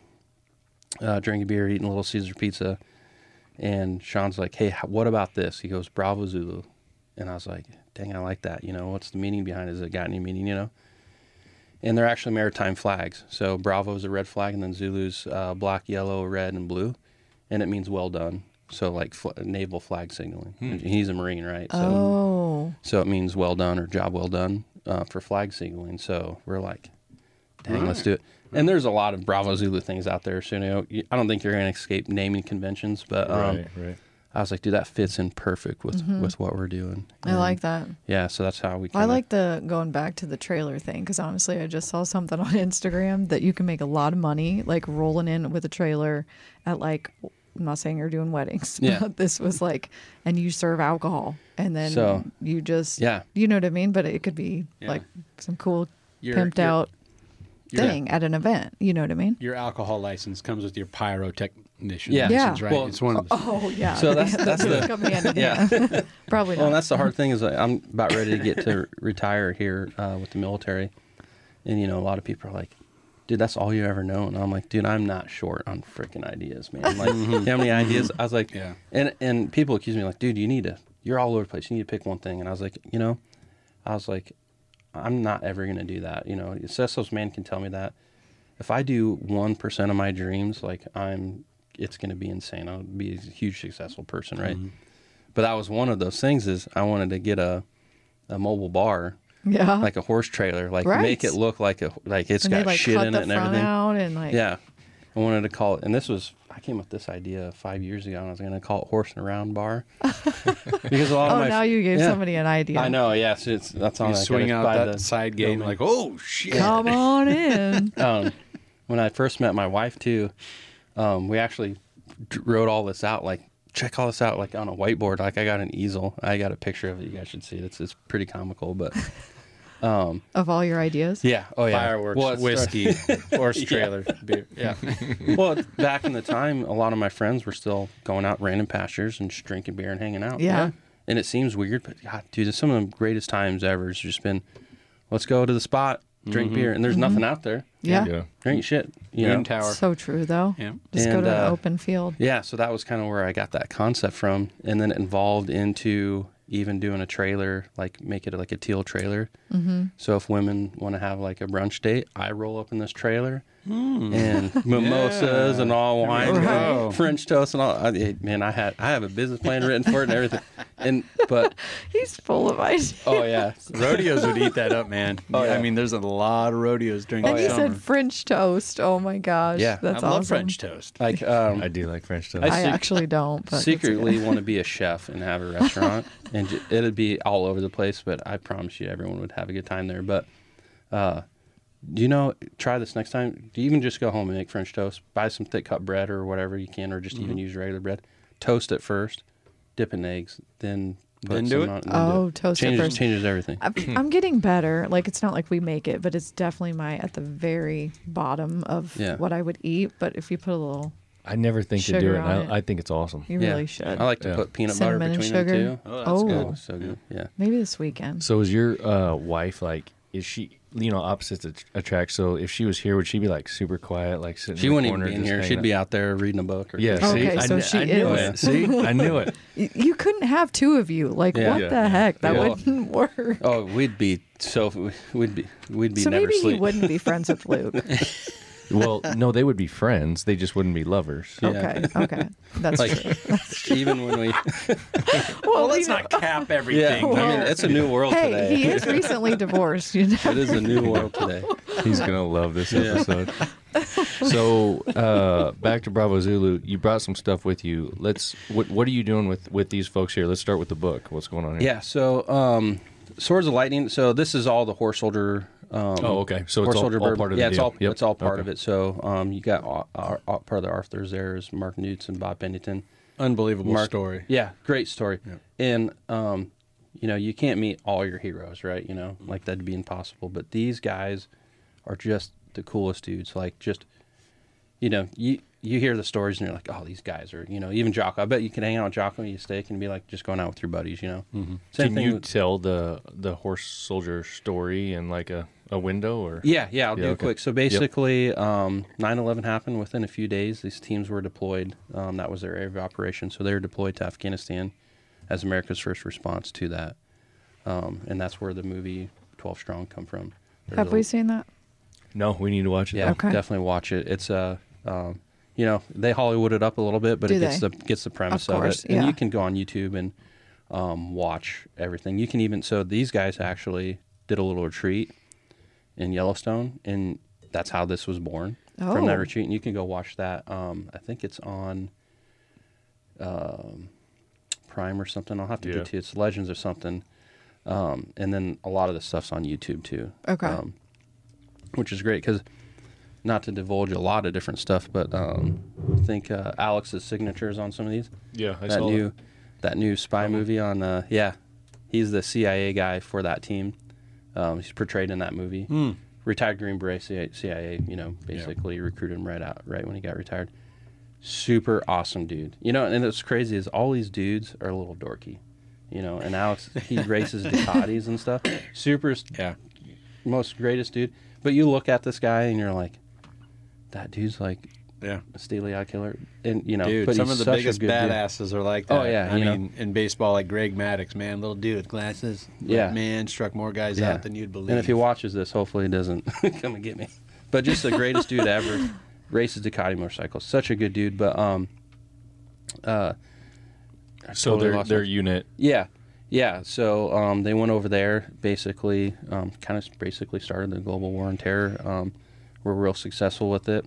uh, drinking beer, eating a little Caesar pizza, and Sean's like, "Hey, what about this?" He goes, "Bravo Zulu," and I was like, "Dang, I like that. You know, what's the meaning behind it? Has it got any meaning? You know?" and they're actually maritime flags. So Bravo is a red flag, and then Zulu's uh, black, yellow, red, and blue, and it means well done. So like fl- naval flag signaling. And he's a marine, right? So Oh. so it means well done or job well done uh, for flag signaling. So we're like, dang, let's do it. And there's a lot of Bravo Zulu things out there. So you know, I don't think you're going to escape naming conventions, but um, right, right. I was like, dude, that fits in perfect with with what we're doing. I like that. Yeah, so that's how we. I kinda- like the going back to the trailer thing because honestly, I just saw something on Instagram that you can make a lot of money like rolling in with a trailer at like. I'm not saying you're doing weddings, Yeah. but this was like, and you serve alcohol, and then So- you just, Yeah. you know what I mean. But it could be Yeah. like some cool Your- pimped your- out your- thing at an event. You know what I mean? Your alcohol license comes with your pyrotechnician Yeah. Yeah. license, right? Well- it's one of the. Oh yeah. So that's- that's the- yeah. yeah. Probably not. Well, that's the hard thing is I'm about ready to get to retire here uh, with the military, and you know a lot of people are like, "Dude, that's all you ever know," and I'm like, "Dude, I'm not short on freaking ideas, man. Like, you know how many ideas?" I was like, Yeah. and and people accuse me like, "Dude, you need to, you're all over the place. You need to pick one thing," and I was like, you know, I was like, I'm not ever gonna do that. You know, Cecil's man can tell me that. If I do one percent of my dreams, like I'm, it's gonna be insane. I'll be a huge successful person, right? Mm-hmm. But that was one of those things. Is I wanted to get a a mobile bar, yeah. like a horse trailer, like Right. make it look like a like it's and got they like shit cut in the it and front everything. out and like Yeah, I wanted to call it, and this was I came up with this idea five years ago, and I was going to call it horse and around bar because a lot Oh, of my now you gave yeah. somebody an idea. I know, yes, it's that's on. You I swing gotta out buy that the side gate and like, oh shit! Come on in. um, when I first met my wife too, um, we actually wrote all this out. Like, check all this out, like on a whiteboard. Like, I got an easel. I got a picture of it. You guys should see it. It's it's pretty comical, but Um, of all your ideas. yeah. Oh yeah. Fireworks, Well, whiskey, horse Yeah. trailer, beer. Yeah. well, back in the time, a lot of my friends were still going out random pastures and just drinking beer and hanging out. Yeah. And it seems weird, but God, dude, some of the greatest times ever has just been, let's go to the spot drink mm-hmm. beer, and there's mm-hmm. nothing out there. Yeah. Yeah. There ain't shit. You know? Moon Tower. So true though. Yeah. Just go to an uh, open field. Yeah, so that was kind of where I got that concept from, and then it evolved into even doing a trailer, like make it like a teal trailer. Mm-hmm. So if women want to have like a brunch date, I roll up in this trailer, and mimosas and all wine, we and. French toast and all. I, man, I had I have a business plan written for it and everything, and but He's full of ideas. oh yeah, Rodeos would eat that up, man. Oh, yeah. I mean, there's a lot of rodeos during and the he summer. said French toast. Oh my gosh. Yeah. That's awesome. I love. French toast. like um, I do like French toast. I I actually don't. But secretly want to be a chef and have a restaurant, and j- it'd be all over the place. But I promise you, everyone would have a good time there. But uh, do you know? Try this next time. Do you even just go home and make French toast? Buy some thick cut bread or whatever you can, or just Mm-hmm. even use regular bread. Toast it first, dip in eggs, then put Then do some it? on then Oh, do it. toast it changes, first. Changes everything. I'm, I'm getting better. Like it's not like we make it, but it's definitely my at the very bottom of Yeah. what I would eat. But if you put a little, I never think to do it. and on it. I, I think it's awesome. you yeah, really should. I like to Yeah. put peanut Cinnamon butter between sugar. them too. Oh, that's oh, Oh, so good. Yeah. maybe this weekend. So is your uh, wife like? Is she you know opposites att- attract? So if she was here, would she be like super quiet, like sitting? She in the wouldn't even corner be in here. She'd out? be out there reading a book. Or Yeah. something. See, Okay, I, so kn- she I knew is. it. See, I knew it. Y- You couldn't have two of you. Like Yeah. what Yeah. the heck? That Yeah. wouldn't work. Oh, we'd be so we'd be we'd be so never maybe sleep. he wouldn't be friends with Luke. Well, no, they would be friends. They just wouldn't be lovers. Yeah. Okay, okay, that's Like true. even when we Well, let's not cap everything. yeah, everything. I mean it's a new world Hey, today. he is recently divorced. You know. it is a new world today. He's gonna love this Yeah. episode. so uh, back to Bravo Zulu. You brought some stuff with you. Let's. What What are you doing with with these folks here? Let's start with the book. What's going on here? Yeah. So um, Swords of Lightning. So this is all the horse soldier. Um, Oh, okay. So it's horse all- soldier all part of the yeah, it's deal. all Yep. it's all part Okay. of it. So um, you got uh, uh, uh, part of the authors there is Mark Nutsch and Bob Pennington. Unbelievable Mark- story. Yeah, great story. And um, you know, you can't meet all your heroes, right? You know, like that'd be impossible. But these guys are just the coolest dudes. Like just, you know, you you hear the stories and you're like, oh, these guys are, you know, even Jocko. I bet you can hang out with Jocko, and you steak, and be like just going out with your buddies. You know, mm-hmm. same Can thing. you with- tell the the horse soldier story in like a, a window or? Yeah, yeah, I'll Yeah, do it quick. So basically, um, 9/11 happened within a few days. These teams were deployed. Um, that was their area of operation. So they were deployed to Afghanistan as America's first response to that, um, and that's where the movie 12 Strong come from. There's Have a- we seen that? No, we need to watch it. Yeah, Okay. definitely watch it. It's a, um, you know, they Hollywood it up a little bit, but Do it gets they? the gets the premise Of of, course, it. And you can go on YouTube and um, watch everything. You can even so these guys actually did a little retreat in Yellowstone, and that's how this was born from that Oh. retreat. And you can go watch that. Um, I think it's on um, Prime or something. I'll have to Yeah. get to. It's Legends or something. Um, and then a lot of the stuff's on YouTube too. Okay. Um, which is great because not to divulge a lot of different stuff, but um, I think uh, Alex's signatures on some of these. Yeah, I that saw new that. that new spy movie on uh, yeah, he's the CIA guy for that team. Um, he's portrayed in that movie. Hmm. Retired Green Beret CIA, CIA, you know, basically recruited him right out right when he got retired. Super awesome dude. You know, and what's crazy is all these dudes are a little dorky. You know, and Alex he races Ducatis and stuff. Super Yeah. most greatest dude. But you look at this guy and you're like, that dude's like Yeah. a steely eye killer, and you know, Dude, but some of the biggest good dude. badasses are like that. Oh, yeah, I you know. mean, in baseball, like Greg Maddux, man, little dude with glasses. Yeah. man, struck more guys Yeah. out than you'd believe. And if he watches this, hopefully he doesn't come and get me. But just the greatest dude ever. Races Ducati motorcycles. Such a good dude. But um, uh, I So totally their their my- unit. yeah, yeah. So um, they went over there. Basically, um, kind of basically started the global war on terror. Um, were real successful with it.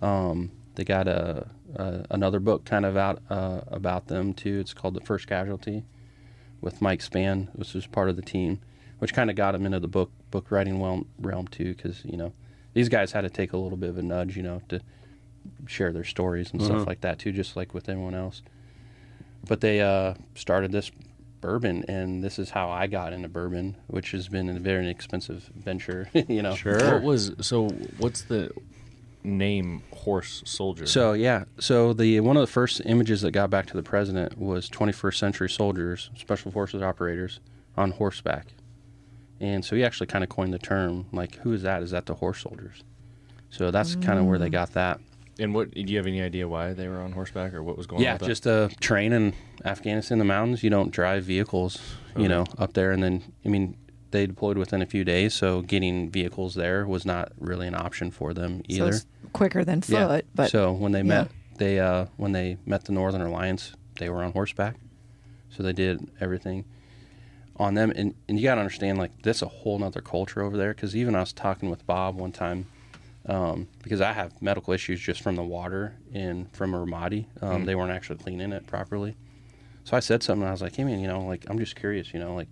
Um, they got a, a another book kind of out uh, about them too. It's called The First Casualty, with Mike Spann, which was part of the team, which kind of got him into the book book writing realm, realm too, because you know these guys had to take a little bit of a nudge, you know, to share their stories and Mm-hmm. stuff like that too, just like with anyone else. But they uh, started this bourbon, and this is how I got into bourbon, which has been a very expensive venture, you know. Sure. What was so? What's the name? Horse soldier. So yeah, so the one of the first images that got back to the president was 21st century soldiers, special forces operators on horseback, and so he actually kind of coined the term like, "Who is that? Is that the horse soldiers?" So that's kind of where they mm. got that. And what do you have any idea why they were on horseback or what was going on? Yeah, with that? just a train in Afghanistan, the mountains. You don't drive vehicles, you know, up there. And then, I mean, they deployed within a few days, so getting vehicles there was not really an option for them So either. it's quicker than foot, yeah. but so when they yeah. met, they uh, when they met the Northern Alliance, they were on horseback. So they did everything on them, and, and you got to understand like this a whole nother culture over there. Because even I was talking with Bob one time, um, because I have medical issues just from the water in from Ramadi. Um, They weren't actually cleaning it properly. So I said something. I was like, "Hey man, you know, like I'm just curious. You know, like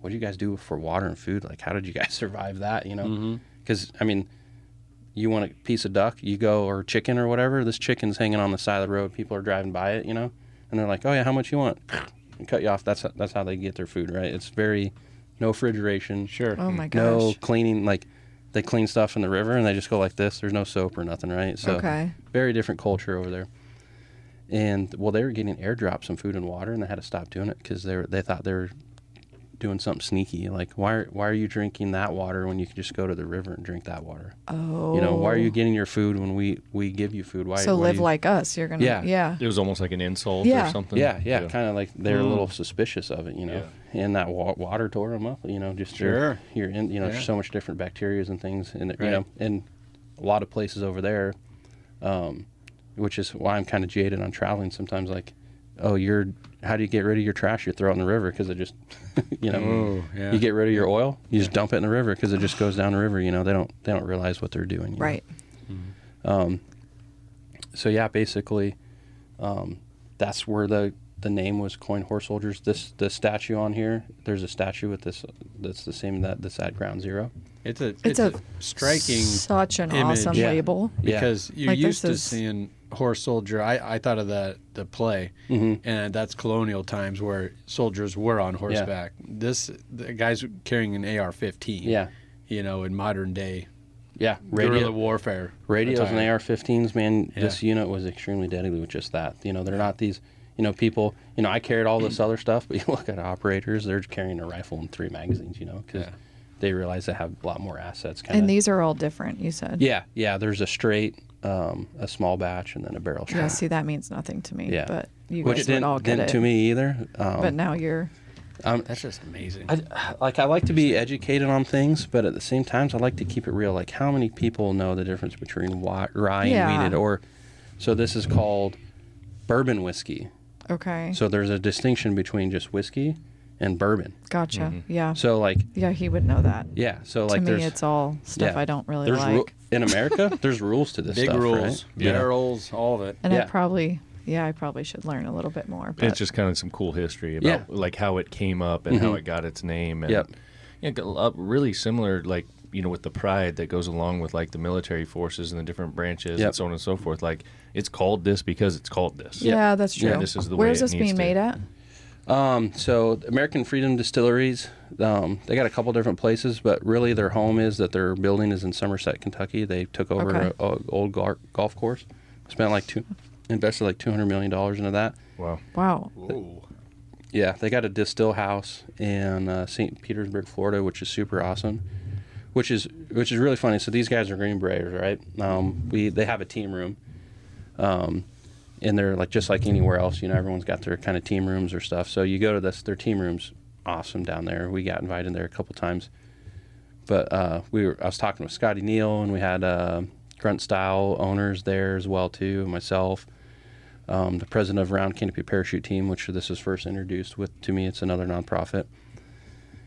what do you guys do for water and food? Like how did you guys survive that? You know, because I mean." You want a piece of duck, you go or chicken or whatever. This chicken's hanging on the side of the road. People are driving by it, you know, and they're like, "Oh yeah, how much you want?" And cut you off. That's that's how they get their food, right? It's very no refrigeration, Sure. oh my gosh. no cleaning. Like they clean stuff in the river and they just go like this. There's no soap or nothing, right? So okay. very different culture over there. And well, they were getting airdropped some food and water, and they had to stop doing it because they were they thought they were doing something sneaky. Like why are, why are you drinking that water when you can just go to the river and drink that water? Oh. You know why are you getting your food when we we give you food? Why So why live you- like us. You're gonna. Yeah. Yeah. it was almost like an insult Yeah. or something. yeah yeah, kind of like they're a Mm. little suspicious of it, you know. And that wa- water tore them up, you know. Just your- Sure. your in, you know, Yeah. there's so much different bacterias and things, and you know, and a lot of places over there, um, which is why I'm kind of jaded on traveling sometimes. Like, oh, you're how do you get rid of your trash? You throw it in the river because it just, you know, Oh, yeah. you get rid of your oil, you just dump it in the river because it just goes down the river. You know, they don't they don't realize what they're doing. you know? Right. Um, so yeah, basically, um, that's where the the name was coined. Horse soldiers. This the statue on here. There's a statue with this. That's the same that that's at Ground Zero. It's a It's it's, a a, striking Such an image. awesome Yeah. label. Yeah. because you're Like, this used to is- seeing horse soldier. I, I thought of the the play, Mhm. and that's colonial times where soldiers were on horseback. This the guys carrying an AR-15. Yeah, you know, in modern day yeah. guerrilla Radio, warfare. radios and attire. AR-15s. Man, Yeah. this unit was extremely deadly with just that. You know, they're not these. You know, people. You know, I carried all this other stuff, but you look at operators. They're carrying a rifle and three magazines. You know, because Yeah. they realize they have a lot more assets. Kind And these are all different. You said. Yeah, yeah. There's a straight, um, a small batch, and then a barrel shot. Yeah. See, that means nothing to me. Yeah. But you which guys didn't, would all get didn't it. to me either. Um, But now you're. I'm, That's just amazing. I, like I like to be educated on things, but at the same time, I like to keep it real. Like, how many people know the difference between wi- rye Yeah. and wheated? Or, so this is called bourbon whiskey. Okay. So there's a distinction between just whiskey and bourbon. Gotcha. Yeah. So like, yeah, he would know that. yeah. So like, to me, it's all stuff yeah. I don't really there's like. ru- in America. there's rules to this Big stuff, rules, right? Yeah. barrels, all of it. and I probably, yeah, I probably should learn a little bit more. But It's just kind of some cool history about Yeah. like how it came up and how Mhm. it got its name. And, Yep. Yeah, g- uh, really similar, like you know, with the pride that goes along with like the military forces and the different branches Yep. and so on and so forth. Like it's called this because it's called this. yeah, that's true. Yeah, this is the way Where's this needs being to- made at? Um, so American Freedom Distilleries, um, they got a couple different places, but really their home is that their building is in Somerset, Kentucky. They took over Okay. a, a old gar- golf course, spent like two, invested like two hundred million dollars into that. Wow. Wow. Whoa. Yeah, they got a distill house in uh, St. Petersburg, Florida, which is super awesome. Which is which is really funny. So these guys are Green Berets, right? Um, we they have a team room, um, and they're like just like anywhere else. You know, everyone's got their kind of team rooms or stuff. So you go to this, their team rooms, awesome down there. We got invited there a couple times, but uh, we were I was talking with Scotty Neil, and we had uh, Grunt Style owners there as well too. Myself um, the president of Round Canopy Parachute Team, which this was first introduced with to me. It's another nonprofit.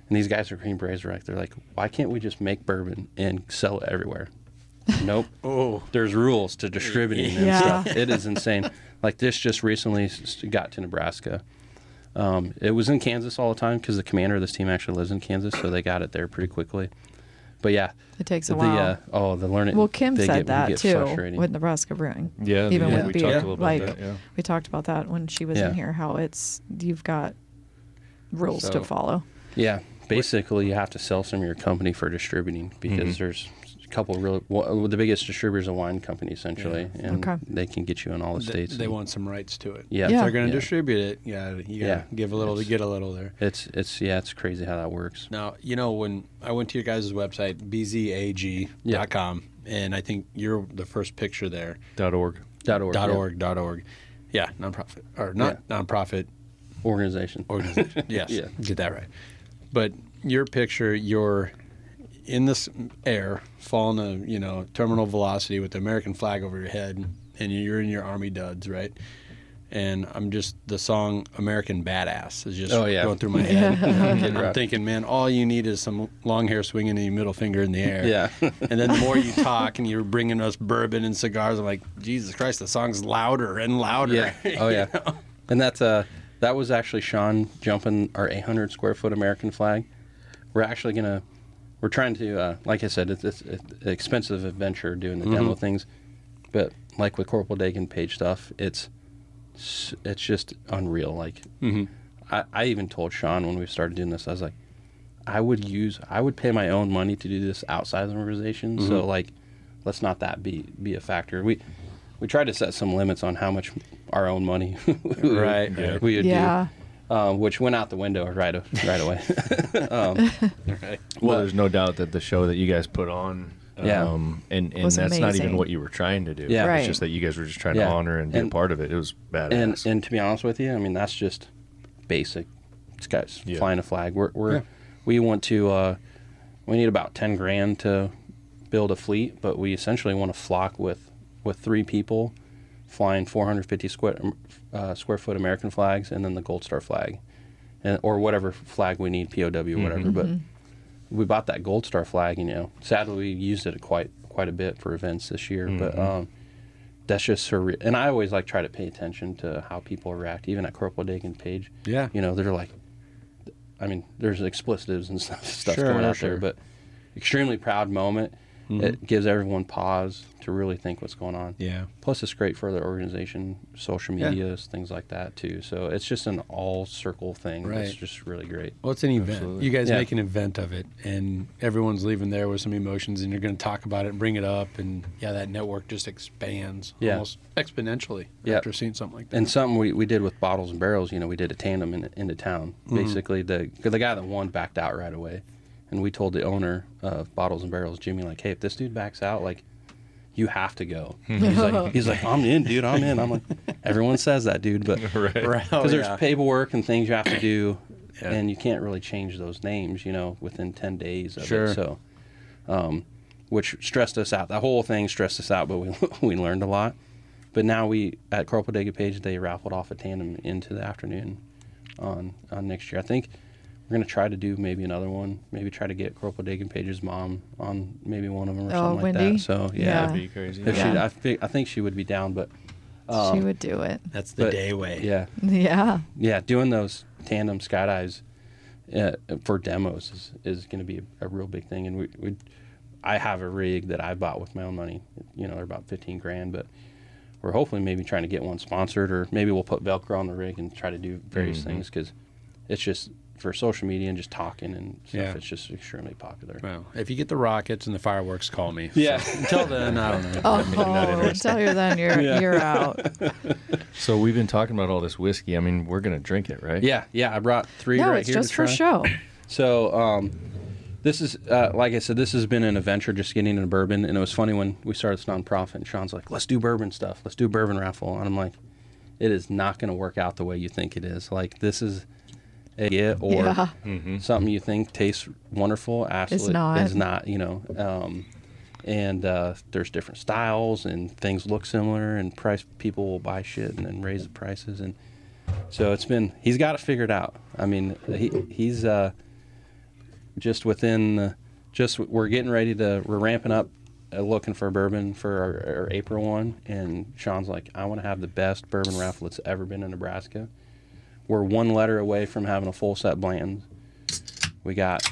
And these guys are Green Berets, right? They're like, why can't we just make bourbon and sell it everywhere? Nope. Oh, There's rules to distributing and Yeah. stuff. It is insane. like this just recently got to Nebraska. Um, it was in Kansas all the time because the commander of this team actually lives in Kansas, so they got it there pretty quickly. But yeah, It takes a the while. uh, oh the learning. well, Kim said get, we that too with Nebraska Brewing. Yeah, Even yeah, with we beer, talked a little like- about that. Yeah. We talked about that when she was Yeah. in here. How it's you've got rules to follow. Yeah, basically, you have to sell some of your company for distributing because Mhm. there's couple real well, the biggest distributors of wine company essentially, and Okay. they can get you in all the They, states. they want some rights to it. Yeah. If Yeah. they're going to Yeah. distribute it, yeah, you got to Yeah. give a little to get a little there. It's it's yeah, it's crazy how that works. Now, you know, when I went to your guys' website, bzag.com, and I think you're the first picture there, Dot org. Dot org. dot yeah. .org, dot .org. Yeah, nonprofit, or not nonprofit organization. organization. yes, Yeah. get that right. But your picture, you're in this air, falling a you know terminal velocity with the American flag over your head, and you're in your army duds, right? And I'm just the song "American Badass" is just Oh, yeah. going through my head. and I'm Right. thinking, man, all you need is some long hair swinging and your middle finger in the air. Yeah. and then the more you talk and you're bringing us bourbon and cigars, I'm like, Jesus Christ, the song's louder and louder. Yeah. Oh yeah. And that's uh that was actually Sean jumping our 800 square foot American flag. We're actually gonna we're trying to uh, like I said it's, it's, it's an expensive adventure doing the mm-hmm. demo things, but like with Corporal Daegan page stuff, it's it's just unreal. Like mm-hmm. I, I even told Sean when we started doing this, I was like, I would use I would pay my own money to do this outside of the organization. So mm-hmm. like, let's not that be be a factor. We we tried to set some limits on how much our own money Right, right. we would Yeah. do, um, which went out the window right right away. um, Right. Well, there's no doubt that the show that you guys put on, Yeah. um, and and Was that's not even what you were trying to do. Yeah. Right. It's just that you guys were just trying Yeah. to honor and be And- a part of it. It was badass. and and to be honest with you, I mean that's just basic. It's guys Yeah. flying a flag. We're, we're Yeah. we want to uh, we need about ten grand to build a fleet, but we essentially want to flock with with three people flying 450 square uh, square foot American flags and then the Gold Star flag, and or whatever flag we need POW Mm-hmm. whatever. But we bought that Gold Star flag, and you know, sadly we used it quite quite a bit for events this year, Mm-hmm. but. Um, that's just surreal. And I always like try to pay attention to how people react, even at Corporal Daegan page. Yeah. You know, they're like, I mean, there's explicitives and stuff, stuff Sure, going out sure. there, but extremely proud moment. It mm-hmm. gives everyone pause to really think what's going on. Yeah. Plus, it's great for the organization, social Yeah. medias, things like that too. So it's just an all circle thing. Right. It's just really great. Well, it's an event. Absolutely. You guys Yeah. make an event of it, and everyone's leaving there with some emotions, and you're going to talk about it and bring it up, and yeah, that network just expands Yeah. almost exponentially Yeah. after seeing something like that. And something we, we did with bottles and barrels, you know, we did a tandem in, into town. Mm-hmm. Basically, the 'cause the guy that won backed out right away, and we told the owner of bottles and barrels, Jimmy, like, hey, if this dude backs out, like, you have to go. he's like, he's like, I'm in, dude. I'm in. I'm like, everyone says that, dude, but right. Right. Oh, because there's yeah. paperwork and things you have to do, Yeah. and you can't really change those names, you know, within ten days of Sure. it. So, um, which stressed us out. The whole thing stressed us out, but we we learned a lot. But now we at Corporal Daegan Page they raffled off a tandem into the afternoon on on next year. I think we're gonna try to do maybe another one. Maybe try to get Corporal Daegan Page's mom on maybe one of them or Oh, something like Wendy? that. So yeah, Yeah. That'd be crazy. if Yeah. she, I, think, I think she would be down. But she would do it. That's the but- day way. yeah, Yeah. yeah, doing those tandem skydives uh, for demos is, is going to be a, a real big thing. And we, we, I have a rig that I bought with my own money. You know, they're about fifteen grand, but we're hopefully maybe trying to get one sponsored, or maybe we'll put Velcro on the rig and try to do various Mm-hmm. things because it's just for social media and just talking and stuff. Yeah. It's just extremely popular. Well, if you get the rockets and the fireworks, call me. Yeah. So, until then, I don't know. Oh, tell you then you're you're out. So we've been talking about all this whiskey. I mean, we're gonna drink it, right? Yeah, yeah. I brought three No, right it's here just to for try. show. So, um, this is, uh, like I said, this has been an adventure just getting into bourbon. And it was funny when we started this nonprofit, and Sean's like, let's do bourbon stuff. Let's do bourbon raffle. And I'm like, it is not going to work out the way you think it is. Like, this is a get or Yeah. something you think tastes wonderful. Absolutely. not. Is not, you know. Um, and uh, there's different styles, and things look similar, and price people will buy shit and then raise the prices. And so it's been, he's got it figured out. I mean, he, he's, uh, just within the, just we're getting ready to we're ramping up uh, looking for bourbon for our, our April one and Sean's like I want to have the best bourbon raffle that's ever been in Nebraska. We're one letter away from having a full set bland. We got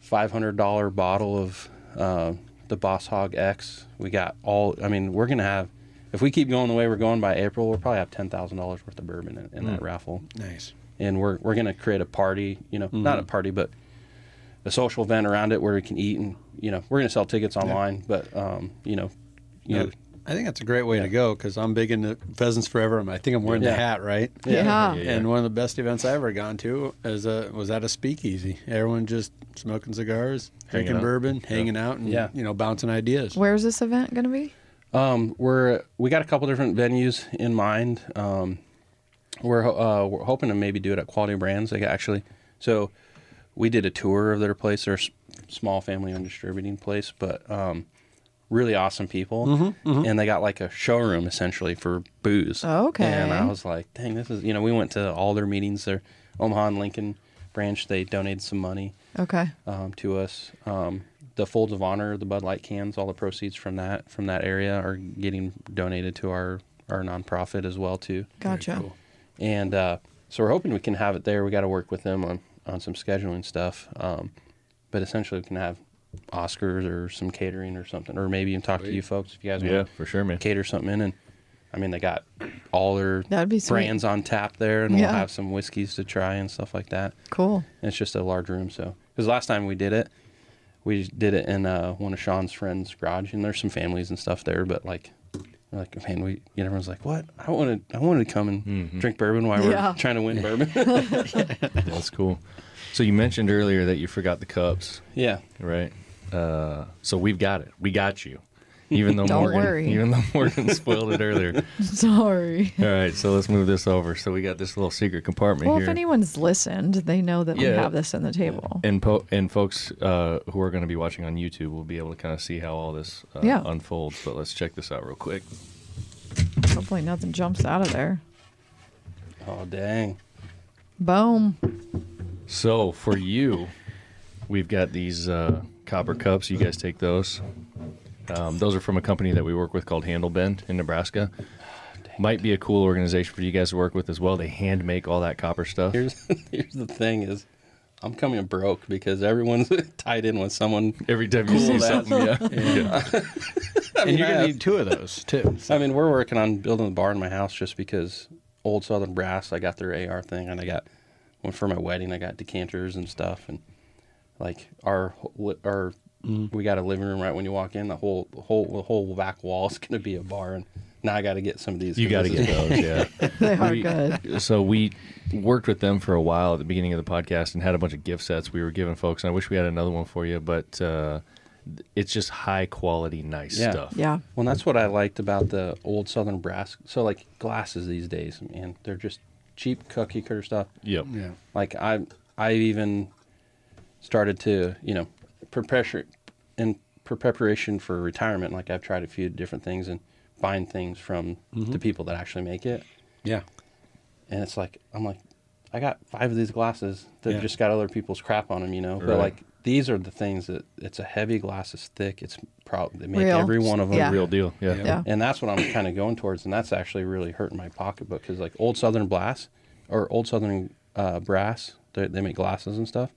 five hundred dollar bottle of uh, the Boss Hog X. We got all. I mean, we're gonna have. If we keep going the way we're going by April, we'll probably have ten thousand dollars worth of bourbon in, in that raffle Nice. and we're we're gonna create a party. You know, not a party, but a social event around it where we can eat and you know, we're gonna sell tickets online, but um, you know, you know, I think that's a great way to go because I'm big into pheasants forever. I think I'm wearing the hat, right? Yeah. Yeah. And one of the best events I ever gone to is a, was at a speakeasy. Everyone just smoking cigars, Hanging drinking out. bourbon, hanging out, and Yeah. you know, bouncing ideas. Where's this event going to be? Um, we're we got a couple different venues in mind. Um, we're uh, we're hoping to maybe do it at Quality Brands. Like actually, so we did a tour of their place. They're small family-owned distributing place, but um, really awesome people. And they got like a showroom essentially for booze. Okay. And I was like, dang, this is you know we went to all their meetings. Their Omaha and Lincoln branch. They donated some money Okay. um, to us. Um, the folds of honor, the Bud Light cans, all the proceeds from that from that area are getting donated to our our nonprofit as well too. Gotcha. And uh, so we're hoping we can have it there. We got to work with them on on some scheduling stuff. Um, but essentially, we can have Oscars or some catering or something, or maybe even talk to you folks if you guys Yeah, want for sure, man. cater something in. And I mean, they got all their That'd be sweet. brands on tap there, and Yeah. we'll have some whiskeys to try and stuff like that. Cool. And it's just a large room. So, because last time we did it, we did it in uh, one of Sean's friends' garage, and there's some families and stuff there. But like, we're like, man, we, you know, everyone's like, what? I wanted, I wanted to come and drink bourbon while Yeah. we're trying to win bourbon. That's cool. So you mentioned earlier that you forgot the cups, yeah. right? Uh, so we've got it. We got you. Even though Don't Morgan, worry. even though Morgan spoiled it earlier. Sorry. All right, so let's move this over. So we got this little secret compartment Well, here. if anyone's listened, they know that we Yeah. have this in the table. and po- and folks uh, who are going to be watching on YouTube will be able to kind of see how all this uh, Yeah. unfolds. But let's check this out real quick. Hopefully, nothing jumps out of there. Oh dang. Boom. So for you, we've got these uh, copper cups. You guys take those. Um, those are from a company that we work with called Handlebend in Nebraska. Might be a cool organization for you guys to work with as well. They hand make all that copper stuff. Here's here's the thing is, I'm coming broke because everyone's tied in with someone. Every time you see Cool, that's- something, yeah. yeah. and you're gonna have- need two of those too. I mean, we're working on building a bar in my house just because old Southern Brass. I got their AR thing, and I got one for my wedding. I got decanters and stuff, and like our our we got a living room right when you walk in. The whole the whole the whole back wall is going to be a bar, and now I got to get some of these. You 'cause got to get those, yeah. They are We- good. So we worked with them for a while at the beginning of the podcast and had a bunch of gift sets we were giving folks. And I wish we had another one for you, but uh, it's just high quality, nice Yeah. stuff. Yeah. Well, that's what I liked about the old Southern Brass. So like glasses these days, man, they're just cheap cookie cutter stuff. Yep. Yeah. Like I, I even started to, you know, prepare in preparation for retirement. Like I've tried a few different things and buying things from the people that actually make it. Yeah. And it's like I'm like, I got five of these glasses that Yeah. just got other people's crap on them, you know. Right. But like these are the things that it's a heavy glass, it's thick, it's probably they make Real. every one of them Yeah. Real deal. Yeah. Yeah. Yeah. and that's what I'm kind of going towards, and that's actually really hurting my pocketbook because like old Southern Brass or old Southern uh, Brass, they, they make glasses and stuff.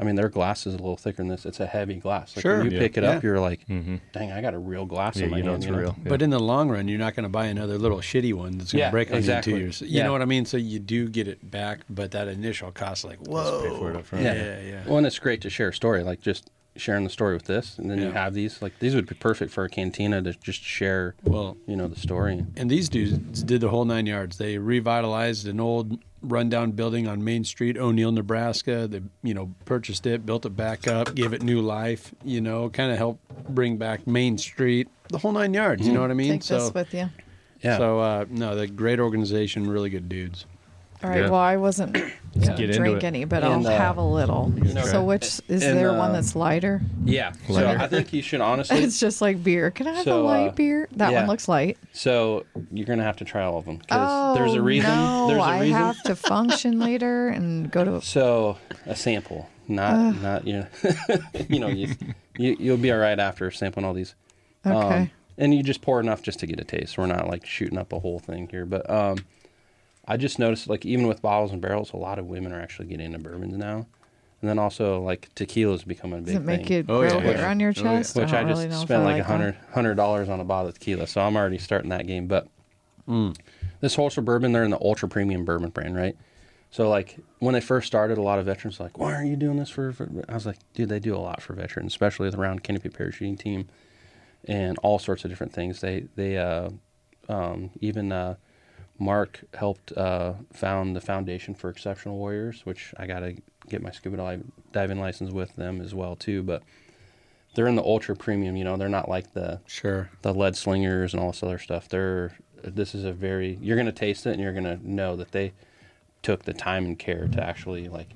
I mean, their glass is a little thicker than this. It's a heavy glass. Like Sure. When you Yeah. pick it up, Yeah. you're like, mm-hmm. dang, I got a real glass Yeah, in my you know hand. it's real. Yeah. But in the long run, you're not going to buy another little shitty one that's going to Yeah, break on you in two years. You Yeah. know what I mean? So you do get it back, but that initial cost, like, whoa. pay for it up front. Yeah, Yeah. yeah, yeah. Well, and it's great to share a story, like just sharing the story with this, and then you have these. Like these would be perfect for a cantina to just share, Well, you know, the story. and these dudes did the whole nine yards. They revitalized an old rundown building on Main Street, O'Neill, Nebraska. They, you know, purchased it, built it back up, gave it new life. You know, kind of helped bring back Main Street, the whole nine yards. You know what I mean? Take so, this with you. Yeah. so uh, no, the great organization, really good dudes. All right. Yeah. Well, I wasn't gonna get into drink it. any, but And, I'll uh, have a little. know, so, which is and, there uh, one that's lighter? yeah. So Lighter. I think you should honestly. It's just like beer. Can I have a So, light uh, beer? That yeah. one looks light. So you're gonna have to try all of them because Oh, there's a reason. No, there's a I reason. have to function later and go to. So a sample, not not you know, you know you, you you'll be all right after sampling all these. Um, Okay. and you just pour enough just to get a taste. We're not like shooting up a whole thing here, but um, I just noticed like even with bottles and barrels, a lot of women are actually getting into bourbons now, and then also like tequila's becoming a Does big it make thing. you Oh, grow yeah. hair on your Oh, yeah. chest? which I, I, don't just really know if spent I like a like hundred that. hundred dollars on a bottle of tequila, so I'm already starting that game. But Mm. this Horse Soldier bourbon, they're in the ultra premium bourbon brand, right? So like when they first started, a lot of veterans were like, "Why aren't you doing this for?" for-" I was like, "Dude, they do a lot for veterans, especially around canopy parachuting team, and all sorts of different things. They they uh, um, even uh, Mark helped uh, found the Foundation for Exceptional Warriors, which I got to get my scuba diving license with them as well too. But they're in the ultra premium. You know, they're not like the Sure. the lead slingers and all this other stuff. They're this is a very you're gonna taste it and you're gonna know that they took the time and care to actually like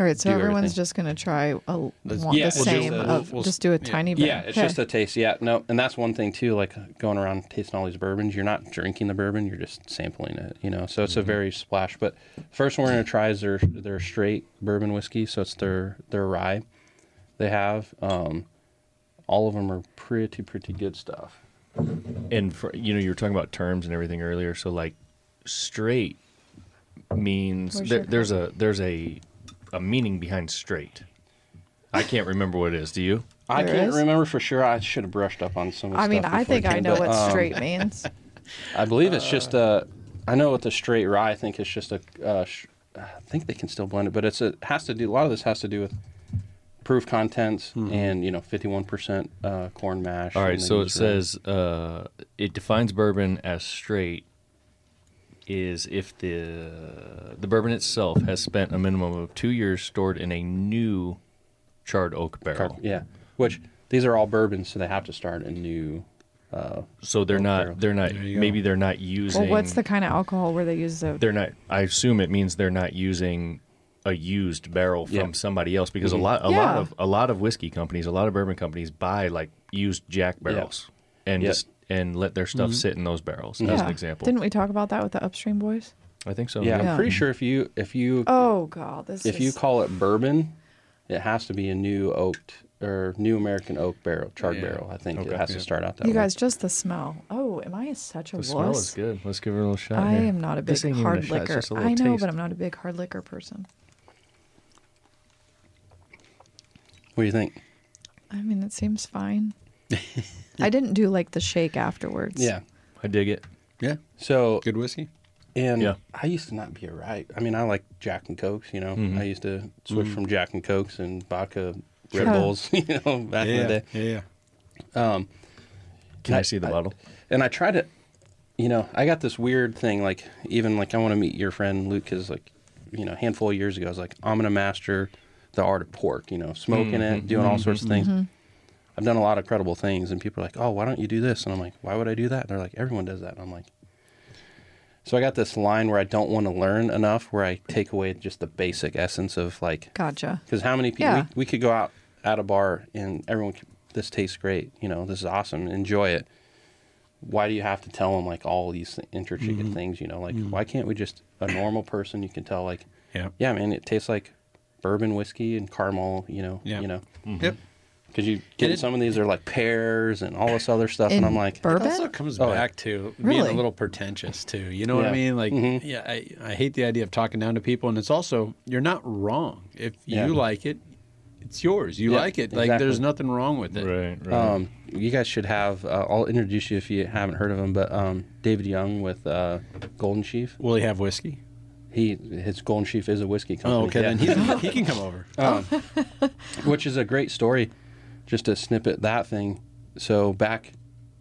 All right, so everyone's everything. just gonna try a, one, Yeah, the we'll just, same uh, of we'll- just do a yeah. tiny bit. yeah it's Okay. just a taste yeah no and that's one thing too like going around tasting all these bourbons you're not drinking the bourbon you're just sampling it you know so it's a very splash but first one we're gonna try is their their straight bourbon whiskey so it's their their rye they have um all of them are pretty pretty good stuff And for, you know, you were talking about terms and everything earlier. So like, straight means Where's there, there's a there's a a meaning behind straight. I can't remember what it is. Do you? I There can't is? remember for sure. I should have brushed up on some of the I mean, stuff I before think I came, know but, what um, straight means. I believe it's just a. I know what the straight rye. I think it's just a. Uh, sh- I think they can still blend it, but it's a has to do. A lot of this has to do with proof contents and you know fifty one percent uh, corn mash. All right. and they So it use rye. says uh, it defines bourbon as straight is if the the bourbon itself has spent a minimum of two years stored in a new charred oak barrel. Car- yeah, which these are all bourbons, so they have to start a new. Uh, So they're Oak not barrel. they're not There go. maybe they're not using Well, what's the kind of alcohol where they use the? they're not i assume it means they're not using a used barrel from Yeah. somebody else because Mhm. a lot a lot of a lot of whiskey companies a lot of bourbon companies buy like used jack barrels and Yeah. just and let their stuff mm-hmm. sit in those barrels as an example Didn't we talk about that with the upstream boys? i think so yeah, Yeah. I'm pretty sure if you if you Oh God, this if is. you call it bourbon, it has to be a new oaked or new American oak barrel, charred Yeah. barrel. I think Okay. it has Yeah. to start out that way. you way. guys, just the smell. Oh, am I such a the wuss? smell is good let's give it a little shot I here. am not a big This ain't even a hard shot, it's liquor. just a little I know, taste. but I'm not a big hard liquor person. What do you think? I mean, it seems fine. I didn't do like the shake afterwards. Yeah. i dig it Yeah. So Good whiskey. and Yeah. I used to not be a right. I mean, I like Jack and Cokes. You know, Mhm. I used to switch from Jack and Cokes and vodka Red Sure. Bulls. You know, back in yeah. the day. Yeah. Yeah. Um, can i, I- see the I- bottle and I try to, you know, I got this weird thing. Like even like I want to meet your friend Luke because like, you know, a handful of years ago, I was like, I'm gonna master the art of pork. You know, smoking it, doing all sorts of things. I've done a lot of credible things, and people are like, "Oh, why don't you do this?" And I'm like, "Why would I do that?" And they're like, "Everyone does that." And I'm like, so I got this line where I don't want to learn enough, where I take away just the basic essence of like, Gotcha. because how many people Yeah. we, we could go out at a bar and everyone, could, this tastes great, you know, this is awesome, enjoy it. Why do you have to tell them like all these intricate Mm-hmm. things? You know, like why can't we just a normal person? You can tell like, Yeah. yeah, man, it tastes like bourbon whiskey and caramel. You know, Yeah. you know, Yep. Because you get it- some of these are like pears and all this other stuff, and In I'm like, bourbon? It also comes Oh, back to being a little pretentious too. You know what I mean? Like, Mhm. yeah, I, I hate the idea of talking down to people, and it's also you're not wrong if Yeah. you like it. It's yours. You Yeah, like it. Like, exactly. there's nothing wrong with it. right right Um, you guys should have. Uh, I'll introduce you if you haven't heard of him, but um, David Young with uh, Golden Chief. Will he have whiskey? He his Golden Chief is a whiskey company. Oh, okay. yeah. Then he's, he can come over. um, which is a great story. Just to snippet that thing. So back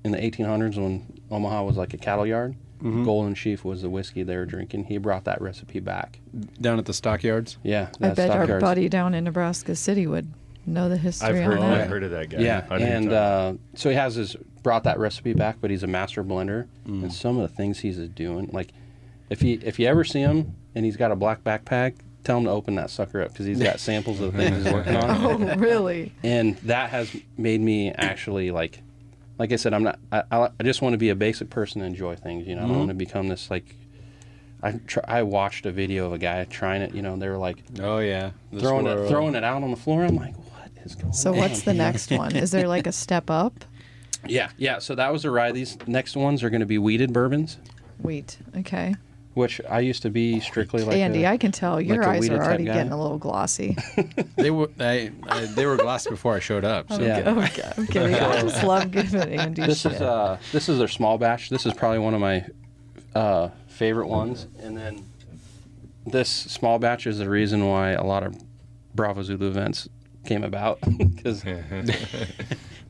in the 1800s, when Omaha was like a cattle yard, Mm-hmm. Golden Chief was the whiskey they were drinking. He brought that recipe back. Down at the stockyards. Yeah, I that bet our stockyards. buddy down in Nebraska City would know the history i've heard on that. i've heard of that guy Yeah, and uh, so he has his brought that recipe back, but he's a master blender, Mm. and some of the things he's doing, like if he if you ever see him and he's got a black backpack, tell him to open that sucker up because he's got samples of the things he's working on. Oh, really? and that has made me actually like like i said i'm not i, I I just want to be a basic person and enjoy things you know i don't mm-hmm. want to become this like I, tr- I watched a video of a guy trying it you know they were like Oh yeah. The throwing it throwing it out on the floor i'm like what is going on? So on what's the next one? Is there like a step up? yeah yeah so that was a ride these next ones are going to be wheated bourbons Wheat. Okay. Which i used to be strictly like Andy, a- I can tell your like eyes are already getting a little glossy. They were I, I, they were glass before I showed up. So Yeah. Oh, okay, I'm kidding. I just love giving Andy this shit. is uh this is their small batch this is probably one of my uh favorite ones and then this small batch is the reason why a lot of Bravo Zulu events came about because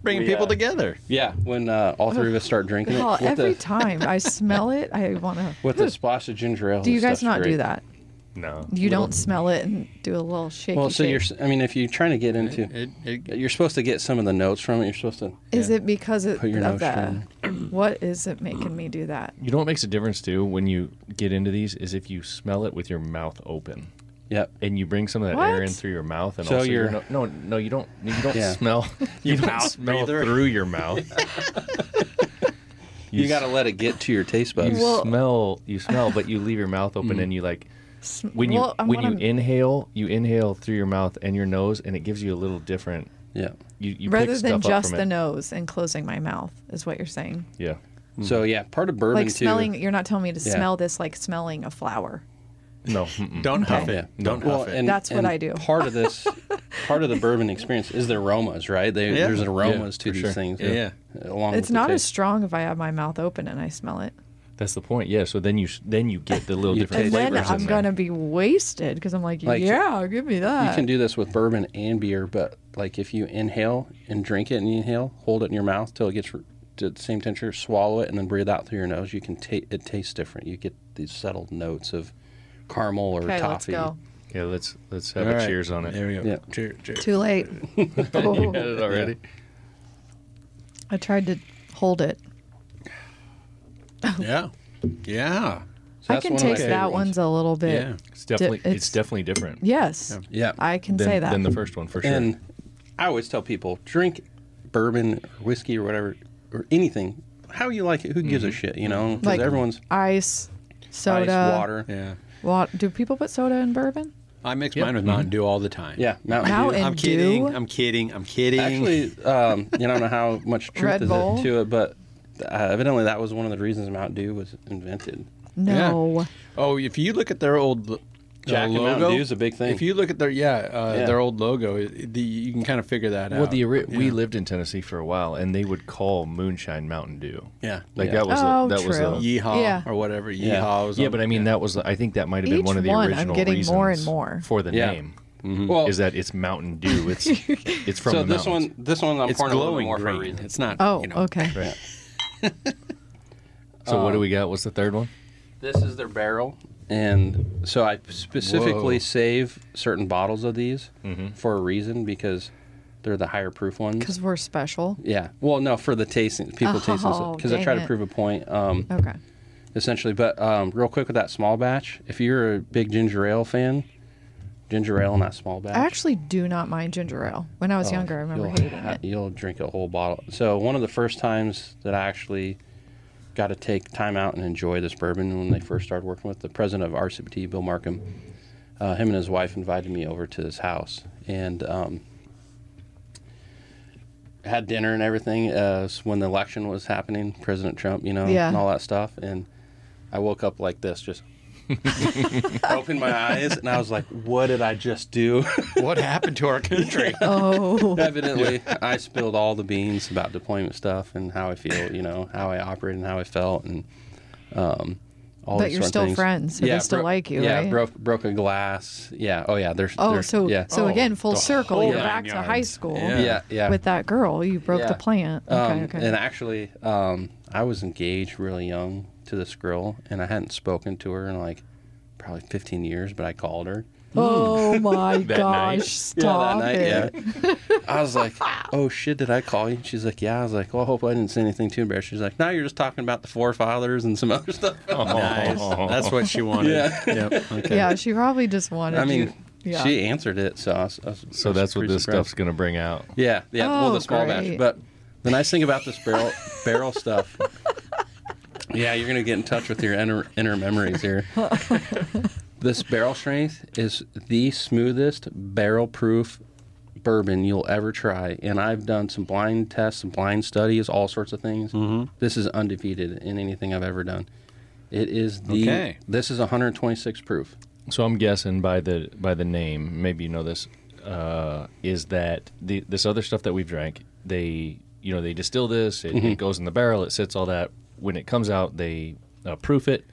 Bringing We, people uh, together. yeah, when uh, all three of us start drinking Well, it with every the time I smell it, I want to. with the splash of ginger ale. Do you guys not great. do that? No. You don't smell it and do a little shaky. Well, so shake. you're. I mean, if you're trying to get into, It, it, you're supposed to get some of the notes from it. You're supposed to. Is it because of, Put your of nose the? What is it making me do that? You know what makes a difference too when you get into these is if you smell it with your mouth open. Yep. and you bring some of that air in through your mouth, and So also you're you're- no, no, no, you don't, you don't Yeah. smell, you don't mouth smell breather. through your mouth. You, got to let it get to your taste you buds. Well- smell, you smell, but you leave your mouth open, Mm. and you like when you Well, I when you wanna- inhale, you inhale through your mouth and your nose, and it gives you a little different. yeah. You, you Rather pick than stuff up just from the it. nose and closing my mouth, is what you're saying. Yeah, So yeah, part of bourbon Like too. smelling, you're not telling me to Yeah. smell this like smelling a flower. No, mm-mm. don't huff Yeah. it. Don't Well, huff it. and, That's what and I do. Part of this, part of the bourbon experience is the aromas, right? They, Yeah. There's aromas Yeah, to these sure. things. Yeah, yeah. Uh, along It's with the not as strong if I have my mouth open and I smell it. that's the point. Yeah, so then you then you get the little You different And taste then. I'm gonna be wasted because I'm like, Like, yeah, give me that. You can do this with bourbon and beer, but like if you inhale and drink it and you inhale, hold it in your mouth till it gets to the same temperature, swallow it, and then breathe out through your nose. You can taste it tastes different. You get these settled notes of caramel or okay, let's toffee. go. Yeah, let's let's have All a right. cheers on it. There we go. Yeah. Cheers. Cheers. Too late. you had it already. I tried to hold it. Yeah. Yeah. So I can one taste that ones. one's a little bit. Yeah. It's definitely it's, it's- definitely different. Yes, Yeah. I can than, say that. than the first one for sure. And I always tell people drink bourbon, or whiskey, or whatever, or anything. How you like it? Who gives a mm-hmm. shit? You know, because Like everyone's ice, soda, ice, water. Yeah. Wa- do people put soda in bourbon? I mix Yep. mine with Mountain Dew all the time. Yeah, Mountain Dew. I'm kidding. I'm kidding. I'm kidding. Actually, um, you don't know how much truth Red is Bull? it to it, but uh, evidently that was one of the reasons Mountain Dew was invented. No. oh, if you look at their old lo- Jack uh, and logo, Mountain Dew is a big thing. If you look at their yeah, uh, Yeah. their old logo, it- the, you can kind of figure that well, out. the ori- we lived in Tennessee for a while, and they would call moonshine Mountain Dew. yeah, Like Yeah. that was Oh, a, that was true. a, Yeehaw Yeah. or whatever. Yeah. Yeehaw. was yeah, on- but I mean that was I think that might have been Each one of the one, I'm original getting reasons more and more. for the Yeah. name. well, Is that it's Mountain Dew? It's it's from so the this mountains. one, this one, I'm it's pouring a little bit glowing more for a green. reason. It's not. Oh, you know, okay. So what do um, we got? What's the third one? This is their barrel, and so I specifically Whoa. save certain bottles of these Mhm. for a reason because they're the higher proof ones. Because we're special. Yeah. Well, no, for the tasting, people tasting Oh, because I try dang to prove a point. Um, Okay. essentially. But um, real quick with that small batch, if you're a big ginger ale fan, ginger ale in that small batch. I actually do not mind ginger ale. When I was oh, younger, I remember hating ha- it. You'll drink a whole bottle. So one of the first times that I actually got to take time out and enjoy this bourbon when they first started working with the president of RCPT, Bill Markham. Uh, him and his wife invited me over to his house and um, had dinner and everything uh, when the election was happening, President Trump, you know, Yeah. and all that stuff. And I woke up like this, just opened my eyes, and I was like, "What did I just do?" what happened to our country? Oh, Evidently, I spilled all the beans about deployment stuff and how I feel, you know, how I operated and how I felt, and um, all But you're still things. friends, so they still bro- like you, yeah, right? broke broke a glass. Yeah. Oh yeah. There's. oh, there's, so yeah. so Oh, again, full the circle. You're nine back to high school Yeah. yeah. Yeah. with that girl. You broke Yeah. the plant. Okay, Um, okay. And actually, um, I was engaged really young to this girl, and I hadn't spoken to her in like probably 15 years, but I called her. oh my That gosh! night? Stop it. yeah. I was like, "Oh shit, did I call you?" She's like, "Yeah." I was like, "Well, I hope I didn't say anything too embarrassing." She's like, "No, you're just talking about the forefathers and some other stuff." nice. That's what she wanted. Yeah. Yep. Okay. Yeah, she probably just wanted I mean, you. Yeah. she answered it, so I was, I was- So was that's what this surprised. stuff's gonna bring out. Yeah, yeah. Oh, well, Oh, the small batch, but the nice thing about this barrel barrel stuff. Yeah, you're gonna get in touch with your inner inner memories here. this barrel strength is the smoothest barrel proof bourbon you'll ever try, and I've done some blind tests, some blind studies, all sorts of things. Mm-hmm. This is undefeated in anything I've ever done. It is the. Okay. This is 126 proof. So I'm guessing by the by the name, maybe you know this, uh, is that the this other stuff that we've drank, they you know they distill this, it, Mm-hmm. it goes in the barrel, it sits all that. When it comes out, they uh, proof it.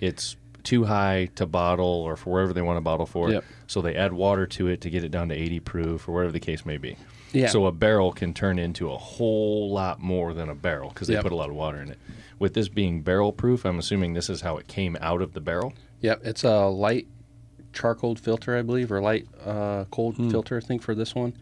It's too high to bottle or for wherever they want to bottle for. Yep. So they add water to it to get it down to 80 proof or whatever the case may be. Yeah. So a barrel can turn into a whole lot more than a barrel because they Yep. put a lot of water in it. With this being barrel proof, I'm assuming this is how it came out of the barrel. Yep, it's a light charcoal filter, I believe, or light uh, cold Hmm. filter, I think, for this one.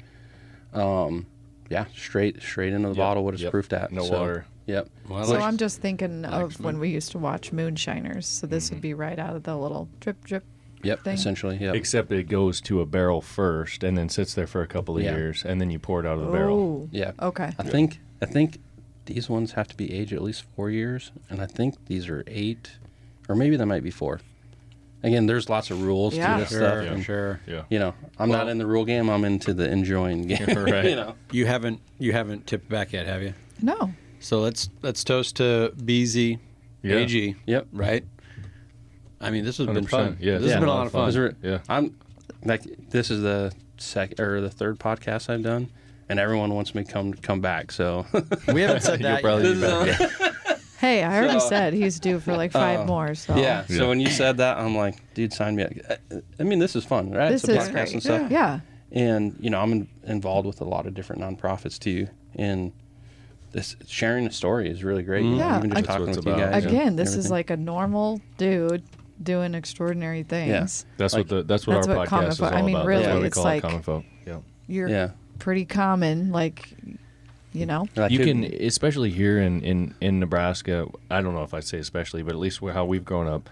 Um, yeah, straight straight into the Yep, bottle. What it's proofed at. No so, water. Yep. Well, So like- I'm just thinking like of when we used to watch Moonshiners. So this Mm-hmm. would be right out of the little drip drip. Yep. thing. Essentially. Yep. Except it goes to a barrel first and then sits there for a couple of Yeah. years and then you pour it out of the barrel. Oh, yeah. okay. I think I think these ones have to be aged at least four years, and I think these are eight, or maybe they might be four. Again, there's lots of rules Yeah. to this sure, stuff. Yeah. and, sure. Yeah. You know, I'm not in the rule game. I'm into the enjoying game. Right. you know. You haven't you haven't tipped back yet, have you? No. So let's let's toast to BZ Yeah. AG. Yep. Right. I mean, this has been 100%. fun. Yeah, this it's has been been a a lot lot of of fun. fun. Yeah. I'm like this is the second or the third podcast I've done, and everyone wants me to come come back. So We haven't said that. probably yet. back. Yeah. Hey, I already So- said he's due for like five Uh, more. So yeah. Yeah. So when you said that, I'm like, dude, sign me up. I- I mean, this is fun, right? this it's a is podcast great. and stuff. Yeah. and you know i'm in, involved with a lot of different nonprofits too and this sharing the story is really great mm. you know, Yeah, even just That's talking with it's you guys Again, this is like a normal dude doing extraordinary things. Yeah. That's Like- what the that's what That's our what podcast common is folk- all I mean, about. really, that's why we it's call like- it common folk. Yeah. You're yeah pretty common, like you know. Like, you it- can especially here in, in in nebraska i don't know if i'd say especially but at least how we've grown up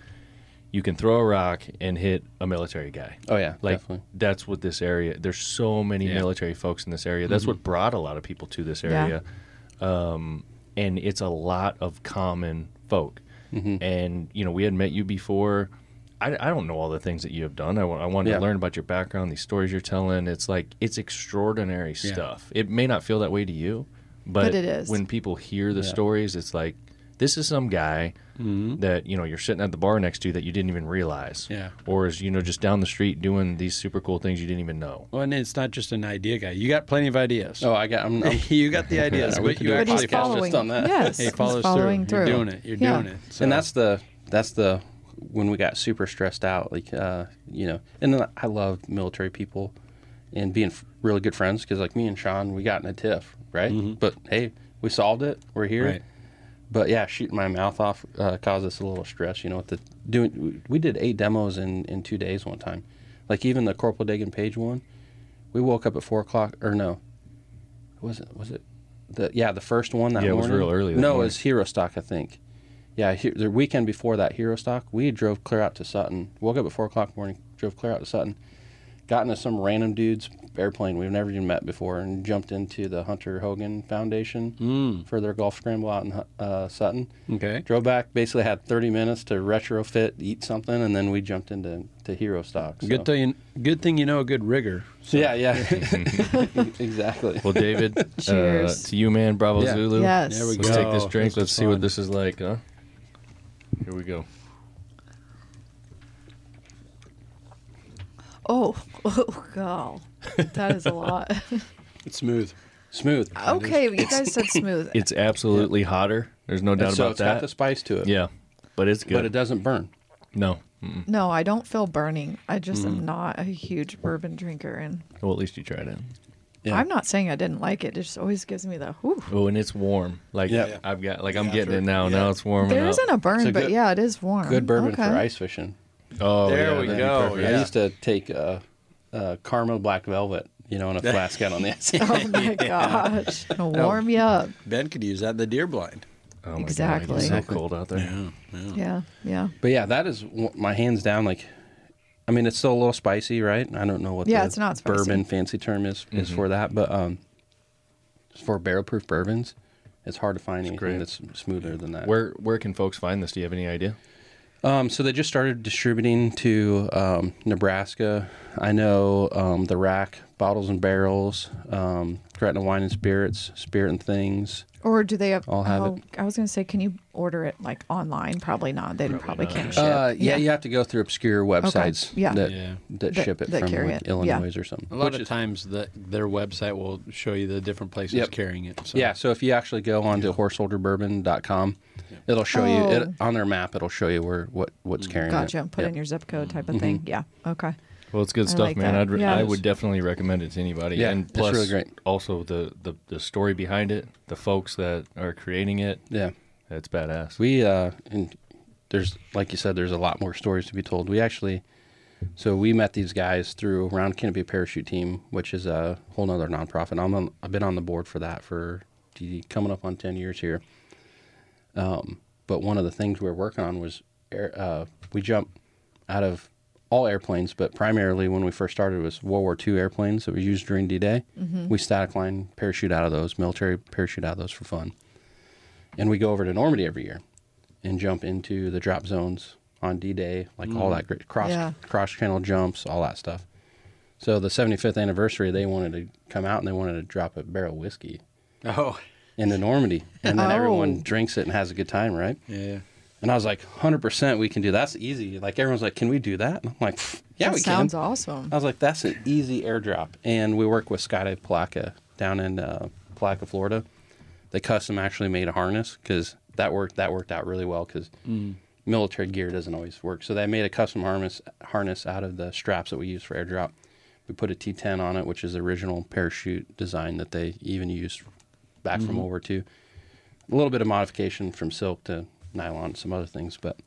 you can throw a rock and hit a military guy oh yeah like definitely that's what this area there's so many Yeah. military folks in this area that's mm-hmm. what brought a lot of people to this Yeah. Area um, and it's a lot of common folk Mm-hmm. and you know we had met you before I, I don't know all the things that you have done. I, wa- I wanted Yeah. to learn about your background, these stories you're telling. It's like it's extraordinary Yeah. stuff. It may not feel that way to you, but, But it is. when people hear the Yeah. stories. It's like this is some guy that you know you're sitting at the bar next to that you didn't even realize, Yeah. or is you know just down the street doing these super cool things you didn't even know. Well, and it's not just an idea guy. You got plenty of ideas. oh i got i'm, I'm you got the ideas, Yeah, we but could you do a actually podcast just on that. Yes, he he's follows following through. through. You're doing it. You're Yeah. doing it. So. and that's the that's the when we got super stressed out like uh you know and then i love military people and being f- really good friends because like me and sean we got in a tiff right but hey we solved it we're here right. But yeah, shooting my mouth off uh, caused us a little stress. You know, with the doing, we did eight demos in in two days one time. Like even the Corporal Daegan Page one, we woke up at four o'clock or no, was it was it the yeah the first one that Yeah, it was real early No, it was Hero Stock, I think. Yeah, he, the weekend before that Hero Stock, we drove clear out to Sutton. Woke up at four o'clock in the morning, drove clear out to Sutton, got into some random dude's airplane we've never even met before, and jumped into the Hunter Hogan Foundation Mm. for their golf scramble out in uh, Sutton. Okay. Drove back, basically had 30 minutes to retrofit, eat something, and then we jumped into to Hero Stock. So. Good thing. Good thing you know a good rigger. Yeah, yeah, exactly. Well, David, uh, Cheers. to you, man. Bravo Yeah. Zulu. Yes. There we go. Let's go. take this drink. This Let's is see what this is like, huh? Here we go. Oh, oh, God, that is a lot. It's smooth. Smooth. okay, you guys said smooth. It's absolutely hotter. There's no doubt so about it's got that. the spice to it. yeah, but it's good. but it doesn't burn. no. Mm-mm. No, I don't feel burning. I just Mm. am not a huge bourbon drinker, and Well, at least you tried it. Yeah. I'm not saying I didn't like it. It just always gives me the whew. Oh, and it's warm. Like Yeah. I've got, like I'm Yeah, getting for- it now. yeah. Now it's warming There up. isn't a burn, It's a but good- yeah, it is warm. Good bourbon okay. for ice fishing. Oh, There yeah, we go, perfect. I used to take uh, uh, Karma Black Velvet, you know, in a flask out on the ice. Oh my gosh, It'll warm you up. Ben could use that in the deer blind. Oh my God, Exactly. it's so cold out there. yeah. Yeah, yeah. But yeah, that is my hands down. Like, I mean, it's still a little spicy, right? I don't know what Yeah, the it's not spicy. bourbon fancy term is is for that, but um, for barrel proof bourbons, it's hard to find anything great. that's smoother than that. Where where can folks find this? Do you have any idea? Um, so they just started distributing to um, Nebraska. I know um, the Rack Bottles and Barrels, um, Gretna Wine and Spirits, Spirit and Things. Or do they have? I'll have oh, it. I was gonna say, can you order it like online? Probably not. They probably, not, can't yeah. ship. Uh, yeah, you have to go through obscure websites Yeah. that Yeah. that That- ship it that from carry like, it. Illinois Yeah. or something. A lot which of is- times that their website will show you the different places Yep. carrying it. So. Yeah, so if you actually go on to horsesoldierbourbon.com, It'll show you Oh. it, on their map. It'll show you where what what's carrying it. Gotcha. it. Put Yep. in your zip code type of thing. Yeah. Okay. Well, it's good I stuff, like man. that. I'd re- Yeah. I would definitely recommend it to anybody. Yeah, and it's plus, really great. also the, the the story behind it, the folks that are creating it, Yeah. it's badass. We uh and there's like you said, there's a lot more stories to be told. We actually so we met these guys through Round Canopy Parachute Team, which is a whole nother nonprofit. I'm on, I've been on the board for that for gee, coming up on ten years here. Um, but one of the things we were working on was air, uh, we jumped out of all airplanes, but primarily when we first started was World War II airplanes that were used during D-Day. Mm-hmm. We static line parachute out of those, military parachute out of those for fun. And we go over to Normandy every year and jump into the drop zones on D-Day, like all mm. that great cross Yeah. cross channel jumps, all that stuff. So the 75th anniversary, they wanted to come out and they wanted to drop a barrel of whiskey Oh, into Normandy, and then Oh. everyone drinks it and has a good time, right? yeah. And I was like, 100% we can do. That's easy. Like everyone's like, can we do that? And I'm like, yeah, that we sounds can. Sounds awesome. I was like, that's an easy airdrop. And we work with Skydive Palatka down in uh, Palatka, Florida. They custom actually made a harness because that worked. That worked out really well because military gear doesn't always work. So they made a custom harness harness out of the straps that we use for airdrop. We put a T10 on it, which is the original parachute design that they even used back from World War II. A little bit of modification from silk to nylon, some other things, but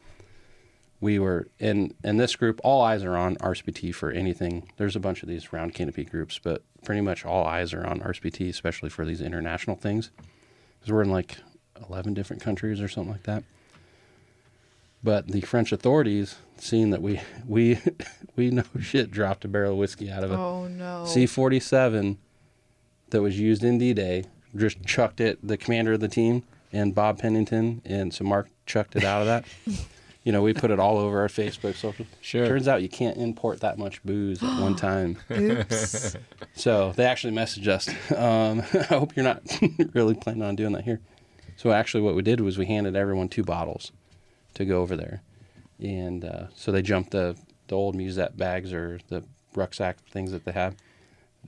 we were in in this group all eyes are on RCPT for anything. There's a bunch of these round canopy groups but pretty much all eyes are on RCPT especially for these international things. Because we're in like 11 different countries or something like that. But the French authorities seeing that we we we know shit dropped a barrel of whiskey out of a Oh no. C-47 that was used in D-Day just chucked it the commander of the team and Bob Pennington and so Mark chucked it out of that. You know we put it all over our Facebook social. Sure. turns out you can't import that much booze at one time. Oops. so they actually messaged us. Um, I hope you're not really planning on doing that here. So actually what we did was we handed everyone two bottles to go over there. And uh, so they jumped the the old musette bags or the rucksack things that they have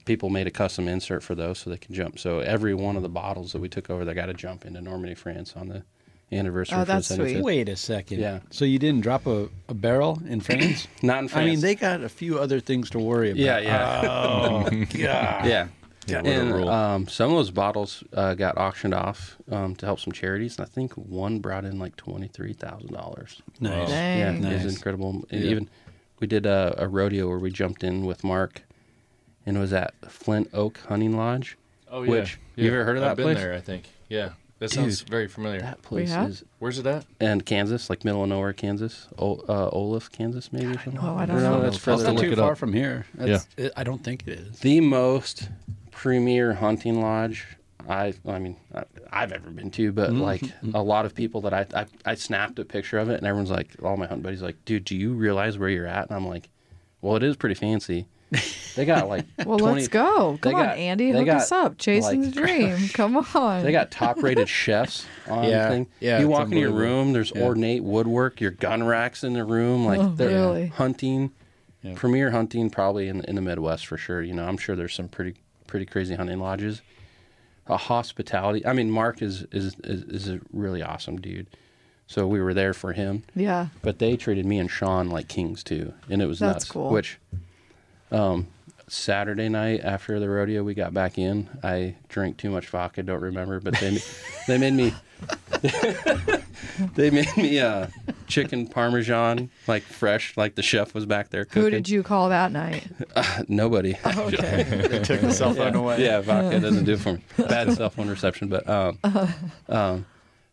people made a custom insert for those so they can jump. So every one of the bottles that we took over they got to jump into Normandy, France on the anniversary. Oh, the that's sweet. Wait a second. Yeah. So you didn't drop a, a barrel in France? Not in France. I mean, they got a few other things to worry about. Yeah, yeah. Oh, God. yeah. Yeah, And um, some of those bottles uh, got auctioned off um, to help some charities. And I think one brought in like twenty three thousand dollars. Nice. Dang. Yeah, Nice. it was incredible. And Yeah. Even we did a, a rodeo where we jumped in with Mark, and it was at Flint Oak Hunting Lodge. oh which- you ever heard of that I've that been place? there, I think. Yeah, that sounds Dude, very familiar. That place have? is Where's it at? and Kansas, like middle of nowhere, Kansas, o- uh, Olaf, Kansas, maybe. or something. Oh, I don't Or know. That's I'll further. have to Not look too it far up. from here. That's, it, I don't think it is. the most premier hunting lodge I I mean I, I've ever been to, but like a lot of people that I, I I snapped a picture of it, and everyone's like, all my hunting buddies like, dude, do you realize where you're at? And I'm like, well, it is pretty fancy. They got like Well, 20 let's go. they Come on, Andy. Hook got, us up. Chasing like- the dream. Come on. They got top rated chefs on Yeah, thing. yeah, you walk into your room, there's Yeah. ornate woodwork, your gun racks in the room, like Oh, they're really? hunting. Yeah. Premier hunting probably in in the Midwest for sure. You know, I'm sure there's some pretty pretty crazy hunting lodges. A hospitality. I mean, Mark is is is, is a really awesome dude. So we were there for him, yeah. but they treated me and Sean like kings too, and it was That's nuts. cool. Which, um, Saturday night after the rodeo, we got back in. I drank too much vodka. Don't remember, but they they made me they made me uh, chicken parmesan like fresh, like the chef was back there cooking. Who did you call that night? Nobody. Okay. Took the cell phone away. Yeah, vodka doesn't do it for me. Bad cell phone reception, but um, um,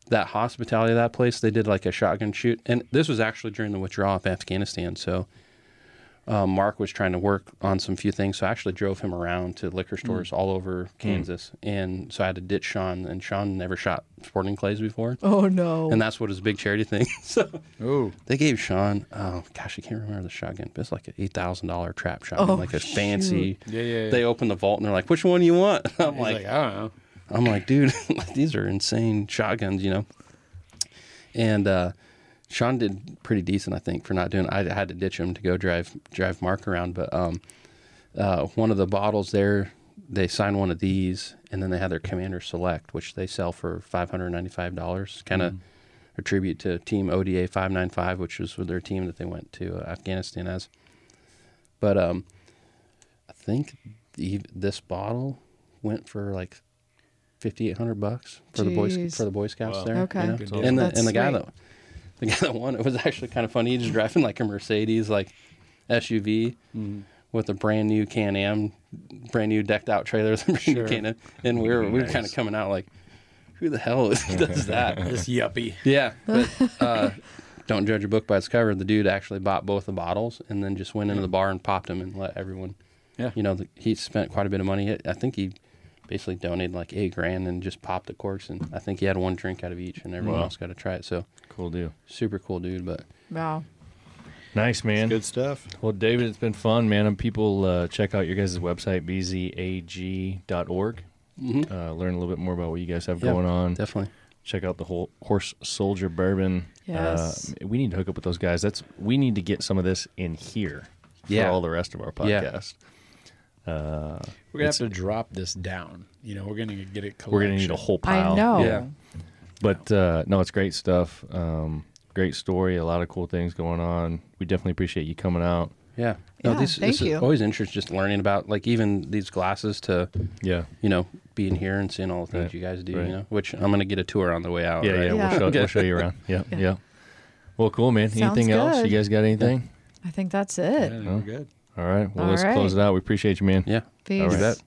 that hospitality of that place, they did like a shotgun shoot, and this was actually during the withdrawal of Afghanistan. So um, Mark was trying to work on some few things, so I actually drove him around to liquor stores all over Kansas, and so I had to ditch Sean, and Sean never shot sporting clays before, oh no. and that's what his big charity thing. so Ooh. they gave Sean, oh gosh, I can't remember the shotgun, but it's like an eight thousand dollar trap shotgun, Oh, like a fancy. Yeah, yeah. yeah. They opened the vault and they're like, "Which one do you want?" I'm like, like, I don't know. I'm like, dude, these are insane shotguns, you know. And uh, Sean did pretty decent, I think, for not doing. I had to ditch him to go drive drive Mark around, but um, uh, one of the bottles there, they signed one of these, and then they had their Commander Select, which they sell for five hundred ninety five dollars. Kind of, a tribute to Team ODA 595, which was their team that they went to uh, Afghanistan as. But um, I think the, this bottle went for like 5800 bucks for the boys for the boy scouts Wow. there Okay. you know? And the That's and the guy sweet. that the guy that won it was actually kind of funny. He was driving like a Mercedes like SUV with a brand new Can Am, brand new decked out trailers, and brand new Sure. Can-Am. and we were we were kind of coming out like, who the hell is, does that? This yuppie. yeah, but uh, don't judge a book by its cover. The dude actually bought both the bottles and then just went into the bar and popped them and let everyone. Yeah. You know, the, he spent quite a bit of money. I think he basically donated like eight grand and just popped the corks, and I think he had one drink out of each, and everyone Wow. else got to try it. So Cool deal. super cool dude, but Wow. Nice, man. Good stuff. Well, David, it's been fun, man. And people uh, check out your guys' website, bzag.org. Mhm. Uh, learn a little bit more about what you guys have Yeah, going on. definitely. Check out the whole Horse Soldier Bourbon. Yes. Uh, we need to hook up with those guys. That's we need to get some of this in here for Yeah. all the rest of our Yeah. podcast. Uh, We're gonna have to drop this down. You know, we're gonna get it. we're gonna need a whole pile. I know. Yeah. But uh, no, it's great stuff. Um, great story. A lot of cool things going on. We definitely appreciate you coming out. Yeah. No, Yeah, this, thank this you. is always interesting just learning about like even these glasses to Yeah. you know being here and seeing all the things Right, you guys do. right. You know, which I'm gonna get a tour on the way out. Yeah, right? yeah, Yeah. We'll, show, we'll show you around. Yeah, yeah. Yeah. Well, cool, man. Sounds Anything else? You guys got anything? I think that's it. Yeah, No? we're good. All right. Well, All let's right. close it out. We appreciate you, man. Yeah. Peace. All right. bet.